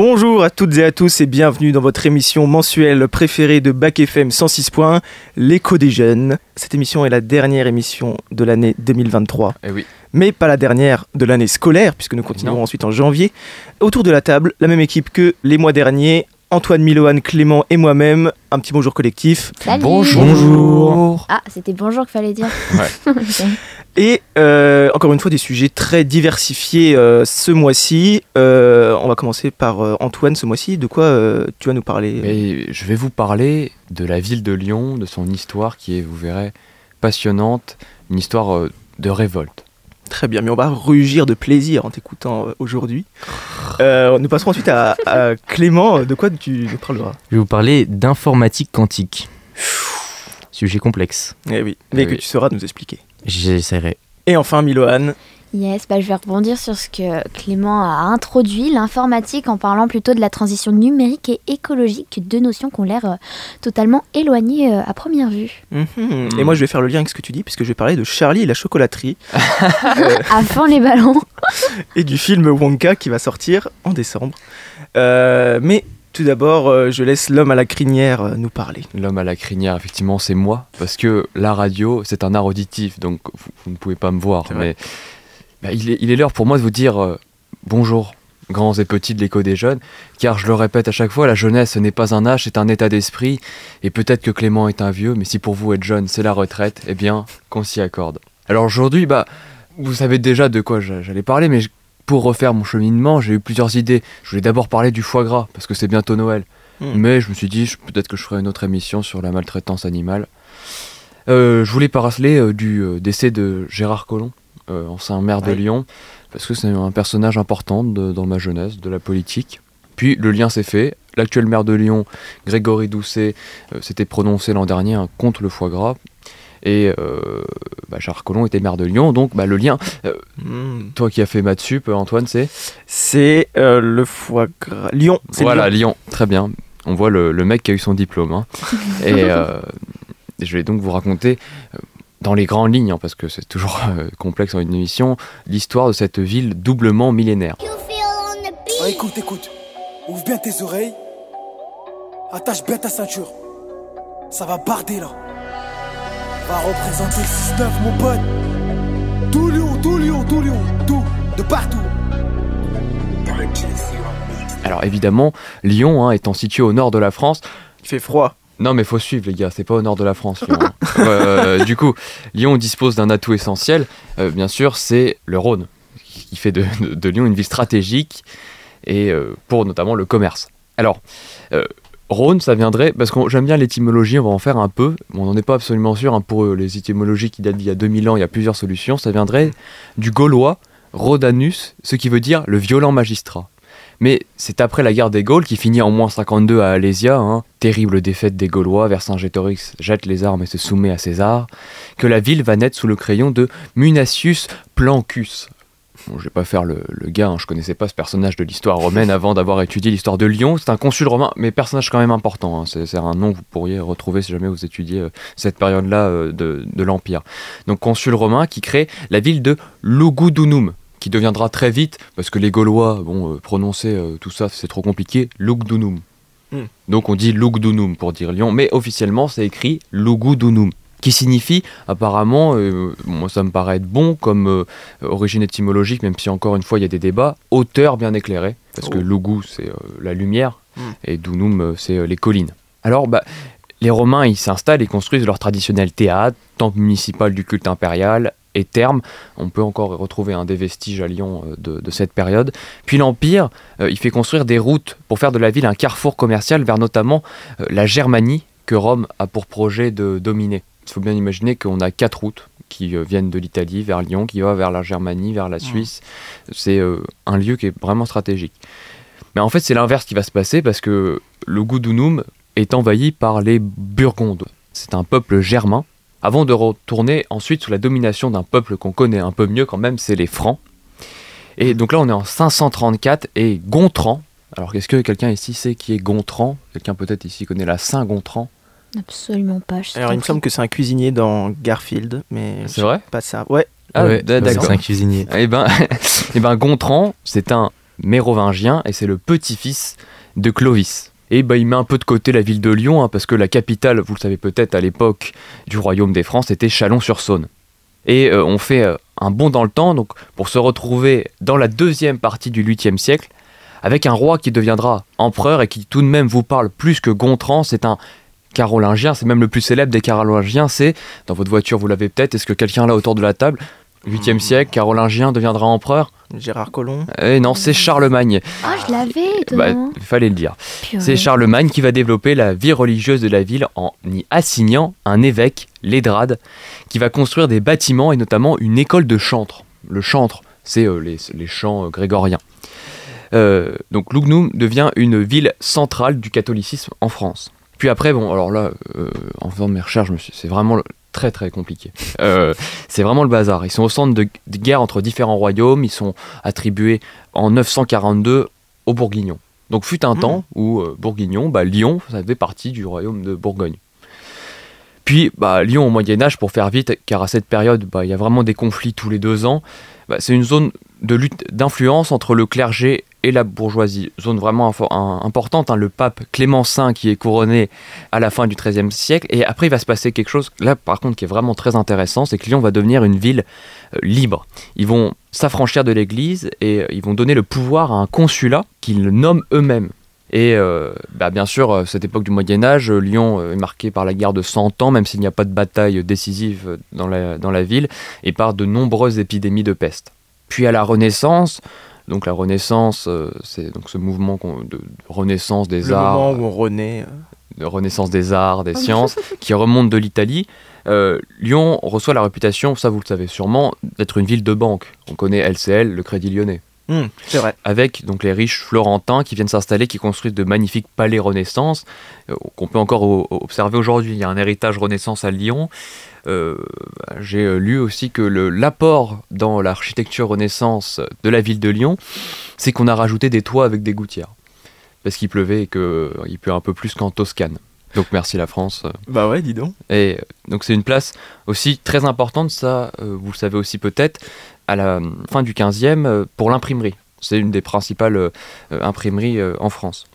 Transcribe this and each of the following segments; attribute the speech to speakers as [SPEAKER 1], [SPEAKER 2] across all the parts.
[SPEAKER 1] Bonjour à toutes et à tous et bienvenue dans votre émission mensuelle préférée de Bac FM 106 points, l'écho des jeunes. Cette émission est la dernière émission de l'année 2023,
[SPEAKER 2] Eh oui.
[SPEAKER 1] mais pas la dernière de l'année scolaire puisque nous continuerons
[SPEAKER 2] Non.
[SPEAKER 1] ensuite en janvier. Autour de la table, la même équipe que les mois derniers, Antoine Milohan, Clément et moi-même. Un petit bonjour collectif.
[SPEAKER 3] Salut.
[SPEAKER 2] Bonjour.
[SPEAKER 3] Ah, c'était bonjour qu'il fallait dire.
[SPEAKER 2] Ouais.
[SPEAKER 1] Et euh, encore une fois, des sujets très diversifiés euh, ce mois-ci. Euh, on va commencer par euh, Antoine ce mois-ci. De quoi euh, tu vas nous parler
[SPEAKER 2] Mais je vais vous parler de la ville de Lyon, de son histoire qui est, vous verrez, passionnante, une histoire euh, de révolte.
[SPEAKER 1] Très bien, mais on va rugir de plaisir en t'écoutant aujourd'hui. Euh, nous passerons ensuite à, à Clément. De quoi tu nous parleras?
[SPEAKER 4] Je vais vous parler d'informatique quantique. Sujet complexe.
[SPEAKER 1] Eh oui, mais
[SPEAKER 2] Eh
[SPEAKER 1] que
[SPEAKER 2] oui.
[SPEAKER 1] tu sauras nous expliquer.
[SPEAKER 4] J'essaierai.
[SPEAKER 1] Et enfin, Milohan.
[SPEAKER 3] Yes, bah, je vais rebondir sur ce que Clément a introduit, l'informatique, en parlant plutôt de la transition numérique et écologique, deux notions qui ont l'air euh, totalement éloignées euh, à première vue.
[SPEAKER 1] Mhm. Et moi, je vais faire le lien avec ce que tu dis, puisque je vais parler de Charlie et la chocolaterie euh,
[SPEAKER 3] Avant les ballons.
[SPEAKER 1] et du film Wonka qui va sortir en décembre. Euh, mais tout d'abord, euh, je laisse l'homme à la crinière euh, nous parler.
[SPEAKER 2] L'homme à la crinière, effectivement, c'est moi, parce que la radio, c'est un art auditif, donc vous, vous ne pouvez pas me voir, mais bah, il est il est l'heure pour moi de vous dire euh, bonjour, grands et petits de l'écho des jeunes, car je le répète à chaque fois, la jeunesse ce n'est pas un âge, c'est un état d'esprit, et peut-être que Clément est un vieux, mais si pour vous être jeune, c'est la retraite, eh bien, qu'on s'y accorde. Alors aujourd'hui, bah, vous savez déjà de quoi j'a- j'allais parler, mais je- pour refaire mon cheminement, j'ai eu plusieurs idées. Je voulais d'abord parler du foie gras, parce que c'est bientôt Noël.
[SPEAKER 1] Hmm.
[SPEAKER 2] Mais je me suis dit, peut-être que je ferai une autre émission sur la maltraitance animale. Euh, je voulais parler euh, du euh, décès de Gérard Collomb, ancien maire de. Lyon, parce que c'est un personnage important de- dans ma jeunesse, de la politique. Puis le lien s'est fait. L'actuel maire de Lyon, Grégory Doucet, s'était prononcé l'an dernier hein, contre le foie gras. Et euh, bah, Gérard Collomb était maire de Lyon, donc bah, le lien,
[SPEAKER 1] Mhm.
[SPEAKER 2] toi qui as fait maths sup, euh, Antoine, c'est?
[SPEAKER 1] C'est euh, le foie gras. Lyon. c'est
[SPEAKER 2] Voilà,
[SPEAKER 1] Lyon.
[SPEAKER 2] Lyon. Très bien. On voit le, le mec qui a eu son diplôme. hein. Et euh, je vais donc vous raconter, euh, dans les grandes lignes, hein, parce que c'est toujours euh, complexe en une émission, l'histoire de cette ville doublement millénaire.
[SPEAKER 5] Ah, écoute, écoute. Ouvre bien tes oreilles. Attache bien ta ceinture. Ça va barder là. Va représenter le 6-9, mon pote. Tout Lyon, tout Lyon, tout Lyon. Tout. De partout.
[SPEAKER 2] Alors évidemment, Lyon hein, étant situé au nord de la France,
[SPEAKER 1] Il fait froid.
[SPEAKER 2] Non mais faut suivre les gars, c'est pas au nord de la France. Lyon, hein. Euh, du coup, Lyon dispose d'un atout essentiel, euh, bien sûr, c'est le Rhône, qui fait de, de- de Lyon une ville stratégique et euh, pour notamment le commerce. Alors, euh, Rhône, ça viendrait, parce que j'aime bien l'étymologie, on va en faire un peu, on n'en est pas absolument sûr, hein, pour les étymologies qui datent d'il y a 2000 ans, il y a plusieurs solutions, ça viendrait du gaulois Rhodanus, ce qui veut dire le violent magistrat. Mais c'est après la guerre des Gaules qui finit en moins 52 à Alésia, hein, terrible défaite des Gaulois, Vercingétorix jette les armes et se soumet à César, que la ville va naître sous le crayon de Munatius Plancus. Bon, je vais pas faire le, le gars, hein, je connaissais pas ce personnage de l'histoire romaine avant d'avoir étudié l'histoire de Lyon. C'est un consul romain, mais personnage quand même important. hein. C'est un nom que vous pourriez retrouver si jamais vous étudiez euh, cette période-là euh, de, de l'Empire. Donc consul romain qui crée la ville de Lugudunum, qui deviendra très vite, parce que les Gaulois, bon, euh, prononcer euh, tout ça c'est trop compliqué, Lugdunum.
[SPEAKER 1] Hmm.
[SPEAKER 2] Donc on dit Lugdunum pour dire Lyon, mais officiellement c'est écrit Lugudunum, qui signifie apparemment, euh, moi ça me paraît être bon comme euh, origine étymologique, même si encore une fois il y a des débats, hauteur bien éclairée, parce que
[SPEAKER 1] Oh.
[SPEAKER 2] Lugu c'est euh, la lumière,
[SPEAKER 1] Hmm.
[SPEAKER 2] et Dunum euh, c'est les collines. Alors bah, les Romains ils s'installent et construisent leur traditionnel théâtre, temple municipal du culte impérial, et terme. On peut encore retrouver un des vestiges à Lyon de, de cette période. Puis l'Empire, il fait construire des routes pour faire de la ville un carrefour commercial vers notamment la Germanie que Rome a pour projet de dominer. Il faut bien imaginer qu'on a quatre routes qui euh, viennent de l'Italie vers Lyon, qui va vers la Germanie, vers la Suisse. C'est euh, un lieu qui est vraiment stratégique. Mais en fait, c'est l'inverse qui va se passer parce que le Gudunum est envahi par les Burgondes. C'est un peuple germain avant de retourner ensuite sous la domination d'un peuple qu'on connaît un peu mieux quand même, c'est les Francs. Et donc là, on est en 534 et Gontran. Alors, qu'est-ce que quelqu'un ici sait qui est Gontran? Quelqu'un peut-être ici connaît la Saint-Gontran?
[SPEAKER 3] Absolument pas. je
[SPEAKER 1] Alors, il me semble que c'est un cuisinier dans Garfield, mais
[SPEAKER 2] C'est vrai
[SPEAKER 1] pas ça. Ouais,
[SPEAKER 2] Ah,
[SPEAKER 4] Ouais,
[SPEAKER 2] d'accord.
[SPEAKER 4] C'est un cuisinier.
[SPEAKER 2] Eh ben, eh ben Gontran, c'est un mérovingien et c'est le petit-fils de Clovis. Et ben, il met un peu de côté la ville de Lyon, hein, parce que la capitale, vous le savez peut-être à l'époque du royaume des Francs, c'était Chalon-sur-Saône. Et euh, on fait euh, un bond dans le temps donc, pour se retrouver dans la deuxième partie du 8e siècle, avec un roi qui deviendra empereur et qui tout de même vous parle plus que Gontran. C'est un carolingien, c'est même le plus célèbre des carolingiens. C'est, dans votre voiture, vous l'avez peut-être, est-ce que quelqu'un là autour de la table? 8e siècle, carolingien deviendra empereur?
[SPEAKER 1] Gérard Collomb.
[SPEAKER 2] Eh non, c'est Charlemagne.
[SPEAKER 3] Ah, je l'avais,
[SPEAKER 2] Bah,
[SPEAKER 3] étonnamment.
[SPEAKER 2] il fallait le dire. C'est Charlemagne qui va développer la vie religieuse de la ville en y assignant un évêque, l'Édrade, qui va construire des bâtiments et notamment une école de chantre. Le chantre, c'est euh, les, les chants euh, grégoriens. Euh, donc Lugnum devient une ville centrale du catholicisme en France. Puis après, bon, alors là, euh, en faisant mes recherches, je me suis- c'est vraiment le- très très compliqué. Euh, c'est vraiment le bazar. Ils sont au centre de, de guerre entre différents royaumes. Ils sont attribués en 942 aux Bourguignons. Donc fut un
[SPEAKER 1] Mhm.
[SPEAKER 2] temps où euh, Bourguignon, bah, Lyon, ça faisait partie du royaume de Bourgogne. Puis bah, Lyon au Moyen Âge, pour faire vite, car à cette période, bah, il y a vraiment des conflits tous les deux ans. Bah, c'est une zone de lutte d'influence entre le clergé et la bourgeoisie. Zone vraiment importante. hein. Le pape Clément V qui est couronné à la fin du XIIIe siècle. Et après, il va se passer quelque chose, là par contre, qui est vraiment très intéressant, c'est que Lyon va devenir une ville euh, libre. Ils vont s'affranchir de l'Église et euh, ils vont donner le pouvoir à un consulat qu'ils nomment eux-mêmes. Et euh, bah, bien sûr, cette époque du Moyen Âge, Lyon est marquée par la guerre de 100 ans, même s'il n'y a pas de bataille décisive dans la ville, et par de nombreuses épidémies de peste. Puis à la Renaissance, donc la Renaissance, euh, c'est donc ce mouvement de, de renaissance des
[SPEAKER 1] Le
[SPEAKER 2] arts,
[SPEAKER 1] moment où on renaît. euh,
[SPEAKER 2] de renaissance des arts, des sciences, qui remonte de l'Italie. Euh, Lyon reçoit la réputation, ça vous le savez sûrement, d'être une ville de banque. On connaît LCL, le Crédit Lyonnais
[SPEAKER 1] hum, c'est vrai.
[SPEAKER 2] avec donc les riches florentins qui viennent s'installer, qui construisent de magnifiques palais Renaissance, euh, qu'on peut encore observer aujourd'hui. Il y a un héritage Renaissance à Lyon. Euh, bah, J'ai euh, lu aussi que l'apport dans l'architecture Renaissance de la ville de Lyon, c'est qu'on a rajouté des toits avec des gouttières. Parce qu'il pleuvait et qu'il pleut un peu plus qu'en Toscane. Donc merci la France.
[SPEAKER 1] Bah ouais, dis donc.
[SPEAKER 2] Et donc c'est une place aussi très importante, ça euh, vous le savez aussi peut-être, à la euh, fin du 15e euh, pour l'imprimerie. C'est une des principales euh, imprimeries en France.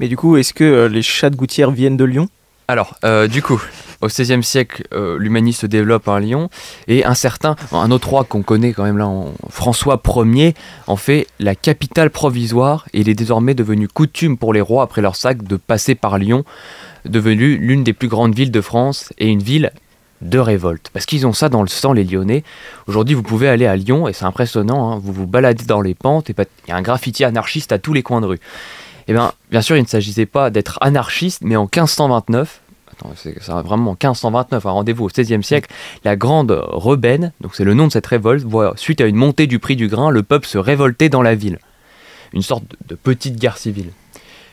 [SPEAKER 1] Mais du coup, est-ce que les chats de gouttière viennent de Lyon?
[SPEAKER 2] Alors, euh, du coup, au XVIe siècle, euh, l'humanisme se développe à Lyon, et un certain, un autre roi qu'on connaît quand même là, en- François Ier, en fait la capitale provisoire, et il est désormais devenu coutume pour les rois, après leur sac, de passer par Lyon, devenue l'une des plus grandes villes de France, et une ville de révolte. Parce qu'ils ont ça dans le sang, les Lyonnais. Aujourd'hui, vous pouvez aller à Lyon, et c'est impressionnant, hein, vous vous baladez dans les pentes, et il y a un graffiti anarchiste à tous les coins de rue. Eh bien, bien sûr, il ne s'agissait pas d'être anarchiste, mais en 1529, attends, c'est vraiment en 1529, un rendez-vous au XVIe siècle, la grande rebenne, donc c'est le nom de cette révolte, voit, suite à une montée du prix du grain, le peuple se révolter dans la ville. Une sorte de, petite guerre civile.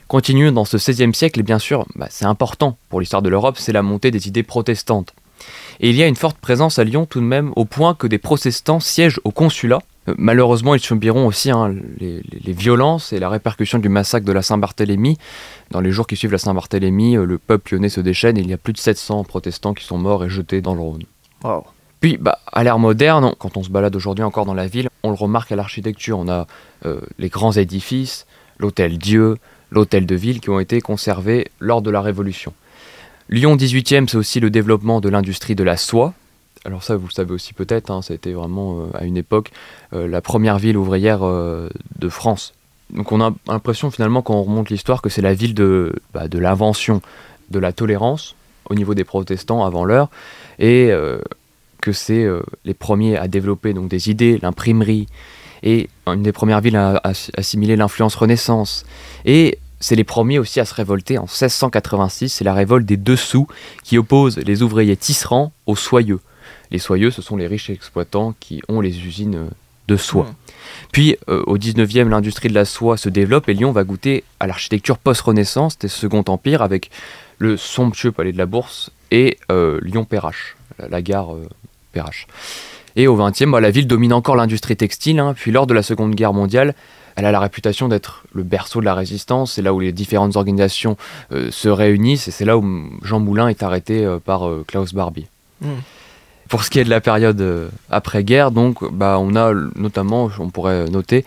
[SPEAKER 2] Continuons dans ce XVIe siècle, et bien sûr, bah, c'est important pour l'histoire de l'Europe, c'est la montée des idées protestantes. Et il y a une forte présence à Lyon tout de même, au point que des protestants siègent au consulat. Euh, malheureusement, ils subiront aussi hein, les, violences et la répercussion du massacre de la Saint-Barthélemy. Dans les jours qui suivent la Saint-Barthélemy, euh, le peuple lyonnais se déchaîne et il y a plus de 700 protestants qui sont morts et jetés dans le Rhône.
[SPEAKER 1] Wow.
[SPEAKER 2] Puis, bah, à l'ère moderne, quand on se balade aujourd'hui encore dans la ville, on le remarque à l'architecture. On a euh, les grands édifices, l'hôtel Dieu, l'hôtel de ville qui ont été conservés lors de la Révolution. Lyon 18e, c'est aussi le développement de l'industrie de la soie. Alors ça, vous le savez aussi peut-être, hein, été vraiment euh, à une époque euh, la première ville ouvrière euh, de France. Donc on a l'impression finalement quand on remonte l'histoire que c'est la ville de, bah, de l'invention, de la tolérance au niveau des protestants avant l'heure, et que c'est les premiers à développer donc des idées, l'imprimerie, et une des premières villes à assimiler l'influence Renaissance. Et c'est les premiers aussi à se révolter en 1686, c'est la révolte des dessous qui oppose les ouvriers tisserands aux soyeux. Les soyeux, ce sont les riches exploitants qui ont les usines de soie.
[SPEAKER 1] Hmm.
[SPEAKER 2] Puis euh, au 19e, l'industrie de la soie se développe et Lyon va goûter à l'architecture post-Renaissance des Second Empire avec le somptueux palais de la Bourse et euh, Lyon-Perrache, la, gare euh, Perrache. Et au XXe, bah, la ville domine encore l'industrie textile, hein, puis lors de la Seconde Guerre mondiale, elle a la réputation d'être le berceau de la résistance, c'est là où les différentes organisations euh, se réunissent, et c'est là où Jean Moulin est arrêté euh, par euh, Klaus Barbie.
[SPEAKER 1] Mm.
[SPEAKER 2] Pour ce qui est de la période après-guerre, donc, bah, on a notamment, on pourrait noter,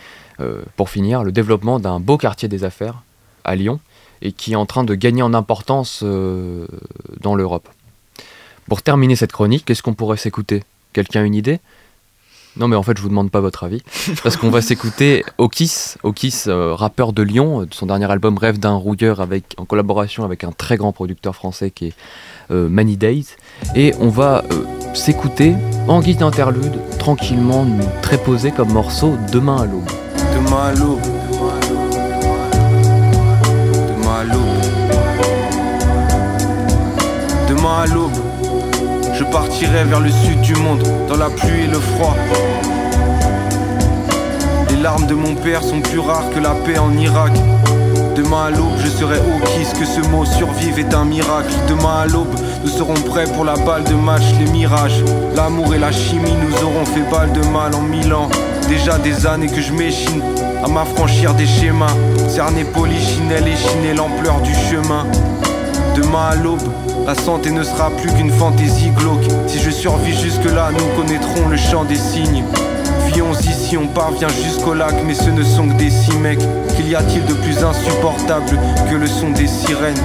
[SPEAKER 2] pour finir, le développement d'un beau quartier des affaires à Lyon, et qui est en train de gagner en importance dans l'Europe. Pour terminer cette chronique, qu'est-ce qu'on pourrait s'écouter? Quelqu'un a une idée? Non, mais en fait, je vous demande pas votre avis. Parce qu'on va s'écouter Okis, Okis, euh, rappeur de Lyon, de son dernier album Rêve d'un rouilleur, avec, en collaboration avec un très grand producteur français qui est euh, Many Days. Et on va euh, s'écouter en guise d'interlude, tranquillement, très posé comme morceau, Demain à l'aube.
[SPEAKER 6] Demain à l'aube. Demain à l'aube. Demain à l'aube. Je partirai vers le sud du monde, dans la pluie et le froid. Les larmes de mon père sont plus rares que la paix en Irak. Demain à l'aube, je serai au kiss, que ce mot survive est un miracle. Demain à l'aube, nous serons prêts pour la balle de match, les mirages. L'amour et la chimie nous auront fait balle de mal en mille ans. Déjà des années que je m'échine à m'affranchir des schémas. Cerner polichinelle et chiner l'ampleur du chemin. Demain à l'aube, la santé ne sera plus qu'une fantaisie glauque. Si je survis jusque-là, nous connaîtrons le chant des signes. Vions ici, on parvient jusqu'au lac, mais ce ne sont que des six mecs. Qu'il y a-t-il de plus insupportable que le son des sirènes?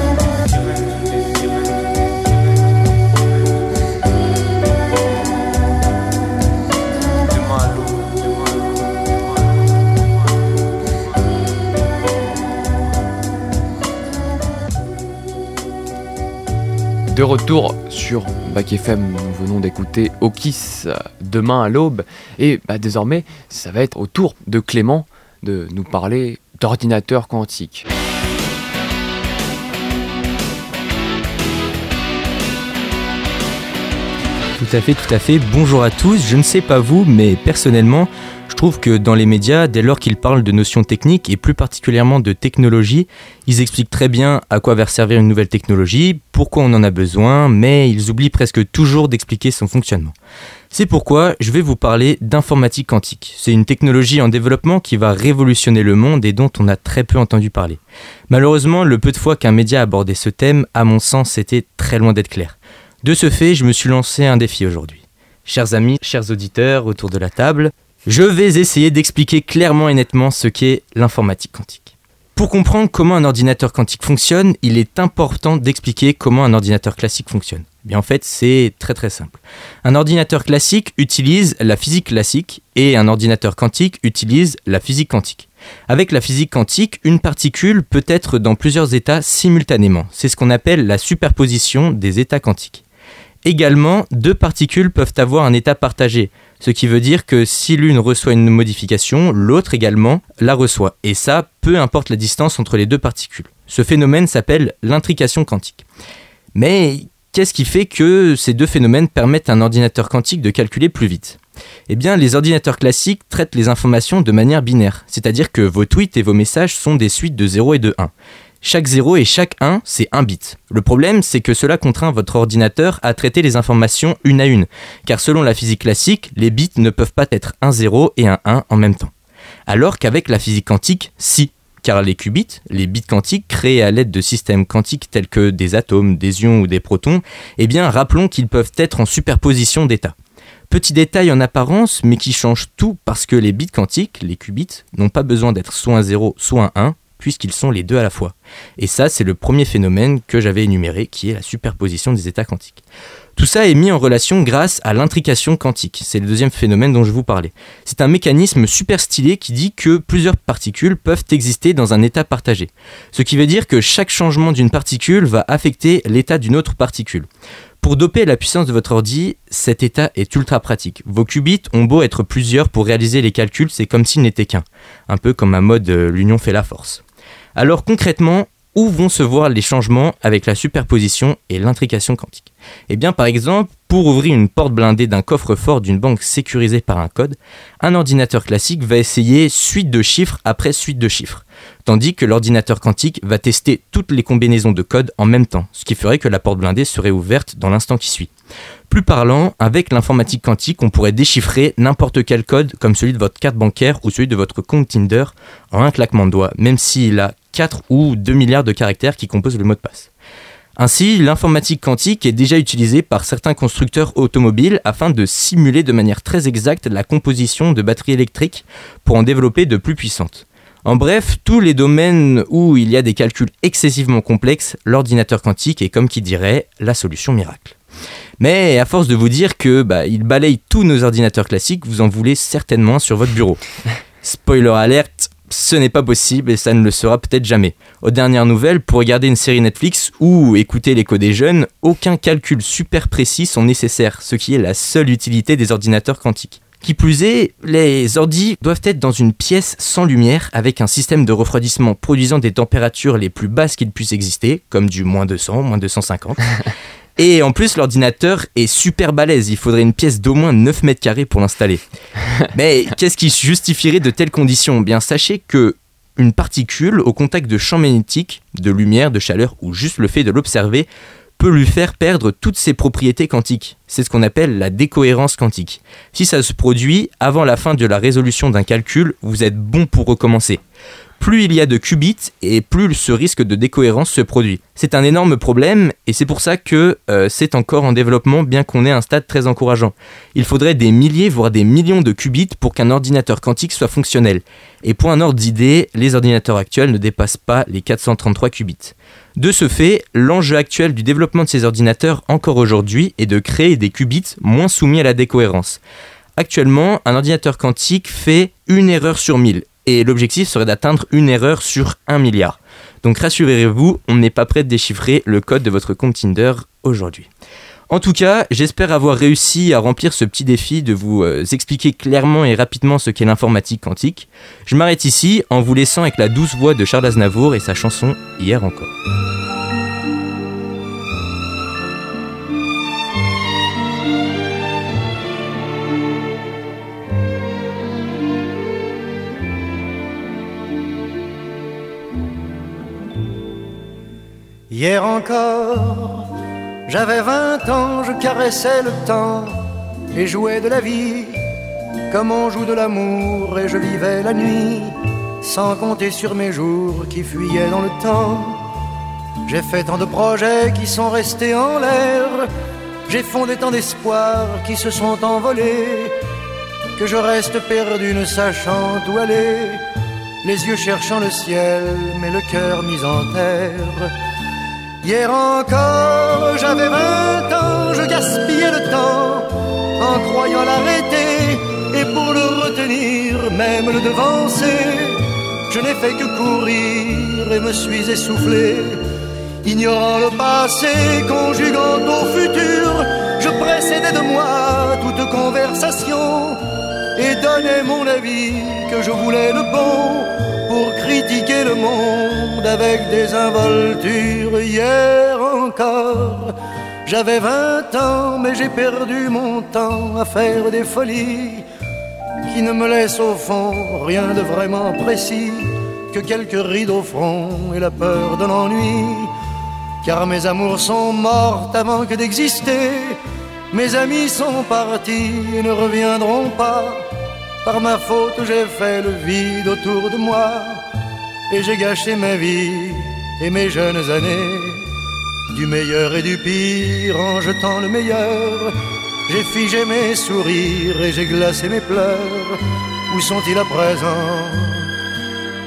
[SPEAKER 2] De retour sur Bac FM, nous venons d'écouter Okis demain à l'aube. Et bah, désormais, ça va être au tour de Clément de nous parler d'ordinateur quantique.
[SPEAKER 4] Tout à fait, tout à fait. Bonjour à tous. Je ne sais pas vous, mais personnellement, trouve que dans les médias, dès lors qu'ils parlent de notions techniques et plus particulièrement de technologie, ils expliquent très bien à quoi va servir une nouvelle technologie, pourquoi on en a besoin, mais ils oublient presque toujours d'expliquer son fonctionnement. C'est pourquoi je vais vous parler d'informatique quantique. C'est une technologie en développement qui va révolutionner le monde et dont on a très peu entendu parler. Malheureusement, le peu de fois qu'un média a abordé ce thème, à mon sens, c'était très loin d'être clair. De ce fait, je me suis lancé un défi aujourd'hui. Chers amis, chers auditeurs autour de la table, je vais essayer d'expliquer clairement et nettement ce qu'est l'informatique quantique. Pour comprendre comment un ordinateur quantique fonctionne, il est important d'expliquer comment un ordinateur classique fonctionne. Eh Bien en fait, c'est très très simple. Un ordinateur classique utilise la physique classique et un ordinateur quantique utilise la physique quantique. Avec la physique quantique, une particule peut être dans plusieurs états simultanément. C'est ce qu'on appelle la superposition des états quantiques. Également, deux particules peuvent avoir un état partagé, ce qui veut dire que si l'une reçoit une modification, l'autre également la reçoit. Et ça, peu importe la distance entre les deux particules. Ce phénomène s'appelle l'intrication quantique. Mais qu'est-ce qui fait que ces deux phénomènes permettent à un ordinateur quantique de calculer plus vite? Eh bien, les ordinateurs classiques traitent les informations de manière binaire, c'est-à-dire que vos tweets et vos messages sont des suites de 0 et de 1. Chaque 0 et chaque 1, c'est un bit. Le problème, c'est que cela contraint votre ordinateur à traiter les informations une à une, car selon la physique classique, les bits ne peuvent pas être un 0 et un 1 en même temps. Alors qu'avec la physique quantique, si, car les qubits, les bits quantiques créés à l'aide de systèmes quantiques tels que des atomes, des ions ou des protons, eh bien rappelons qu'ils peuvent être en superposition d'états. Petit détail en apparence, mais qui change tout parce que les bits quantiques, les qubits, n'ont pas besoin d'être soit un 0, soit un 1, puisqu'ils sont les deux à la fois. Et ça, c'est le premier phénomène que j'avais énuméré, qui est la superposition des états quantiques. Tout ça est mis en relation grâce à l'intrication quantique. C'est le deuxième phénomène dont je vous parlais. C'est un mécanisme super stylé qui dit que plusieurs particules peuvent exister dans un état partagé. Ce qui veut dire que chaque changement d'une particule va affecter l'état d'une autre particule. Pour doper la puissance de votre ordi, cet état est ultra pratique. Vos qubits ont beau être plusieurs pour réaliser les calculs, c'est comme s'ils n'étaient qu'un. Un peu comme un mode euh, l'union fait la force. Alors concrètement, où vont se voir les changements avec la superposition et l'intrication quantique? Eh bien par exemple, pour ouvrir une porte blindée d'un coffre-fort d'une banque sécurisée par un code, un ordinateur classique va essayer suite de chiffres après suite de chiffres, tandis que l'ordinateur quantique va tester toutes les combinaisons de codes en même temps, ce qui ferait que la porte blindée serait ouverte dans l'instant qui suit. Plus parlant, avec l'informatique quantique, on pourrait déchiffrer n'importe quel code comme celui de votre carte bancaire ou celui de votre compte Tinder en un claquement de doigts, même s'il a 4 ou 2 milliards de caractères qui composent le mot de passe. Ainsi, l'informatique quantique est déjà utilisée par certains constructeurs automobiles afin de simuler de manière très exacte la composition de batteries électriques pour en développer de plus puissantes. En bref, tous les domaines où il y a des calculs excessivement complexes, l'ordinateur quantique est comme qui dirait la solution miracle. Mais à force de vous dire que bah, il balaye tous nos ordinateurs classiques, vous en voulez certainement sur votre bureau. Spoiler alerte, ce n'est pas possible et ça ne le sera peut-être jamais. Aux dernières nouvelles, pour regarder une série Netflix ou écouter l'écho des jeunes, aucun calcul super précis sont nécessaires, ce qui est la seule utilité des ordinateurs quantiques. Qui plus est, les ordis doivent être dans une pièce sans lumière avec un système de refroidissement produisant des températures les plus basses qu'il puisse exister, comme du moins 200, moins 250. Et en plus, l'ordinateur est super balèze. Il faudrait une pièce d'au moins 9 mètres carrés pour l'installer. Mais qu'est-ce qui justifierait de telles conditions? Bien, sachez que une particule au contact de champs magnétiques, de lumière, de chaleur ou juste le fait de l'observer peut lui faire perdre toutes ses propriétés quantiques. C'est ce qu'on appelle la décohérence quantique. Si ça se produit avant la fin de la résolution d'un calcul, vous êtes bon pour recommencer plus il y a de qubits et plus ce risque de décohérence se produit. C'est un énorme problème et c'est pour ça que euh, c'est encore en développement bien qu'on ait un stade très encourageant. Il faudrait des milliers voire des millions de qubits pour qu'un ordinateur quantique soit fonctionnel. Et pour un ordre d'idée, les ordinateurs actuels ne dépassent pas les 433 qubits. De ce fait, l'enjeu actuel du développement de ces ordinateurs encore aujourd'hui est de créer des qubits moins soumis à la décohérence. Actuellement, un ordinateur quantique fait une erreur sur 1000 et l'objectif serait d'atteindre une erreur sur un milliard. Donc rassurez-vous, on n'est pas prêt de déchiffrer le code de votre compte Tinder aujourd'hui. En tout cas, j'espère avoir réussi à remplir ce petit défi de vous euh, expliquer clairement et rapidement ce qu'est l'informatique quantique. Je m'arrête ici en vous laissant avec la douce voix de Charles Aznavour et sa chanson Hier encore.
[SPEAKER 7] Hier encore, j'avais vingt ans, je caressais le temps et jouais de la vie comme on joue de l'amour et je vivais la nuit sans compter sur mes jours qui fuyaient dans le temps. J'ai fait tant de projets qui sont restés en l'air, j'ai fondé tant d'espoirs qui se sont envolés que je reste perdu ne sachant où aller, les yeux cherchant le ciel mais le cœur mis en terre. Hier encore, j'avais vingt ans, je gaspillais le temps en croyant l'arrêter et pour le retenir, même le devancer. Je n'ai fait que courir et me suis essoufflé. Ignorant le passé, conjuguant au futur, je précédais de moi toute conversation et donnais mon avis que je voulais le bon pour critiquer le monde avec des involtures. Hier encore, j'avais vingt ans, mais j'ai perdu mon temps à faire des folies qui ne me laissent au fond rien de vraiment précis que quelques rides au front et la peur de l'ennui. Car mes amours sont mortes avant que d'exister. Mes amis sont partis et ne reviendront pas. Par ma faute, j'ai fait le vide autour de moi et j'ai gâché ma vie et mes jeunes années. Du meilleur et du pire en jetant le meilleur, j'ai figé mes sourires et j'ai glacé mes pleurs. Où sont-ils à présent?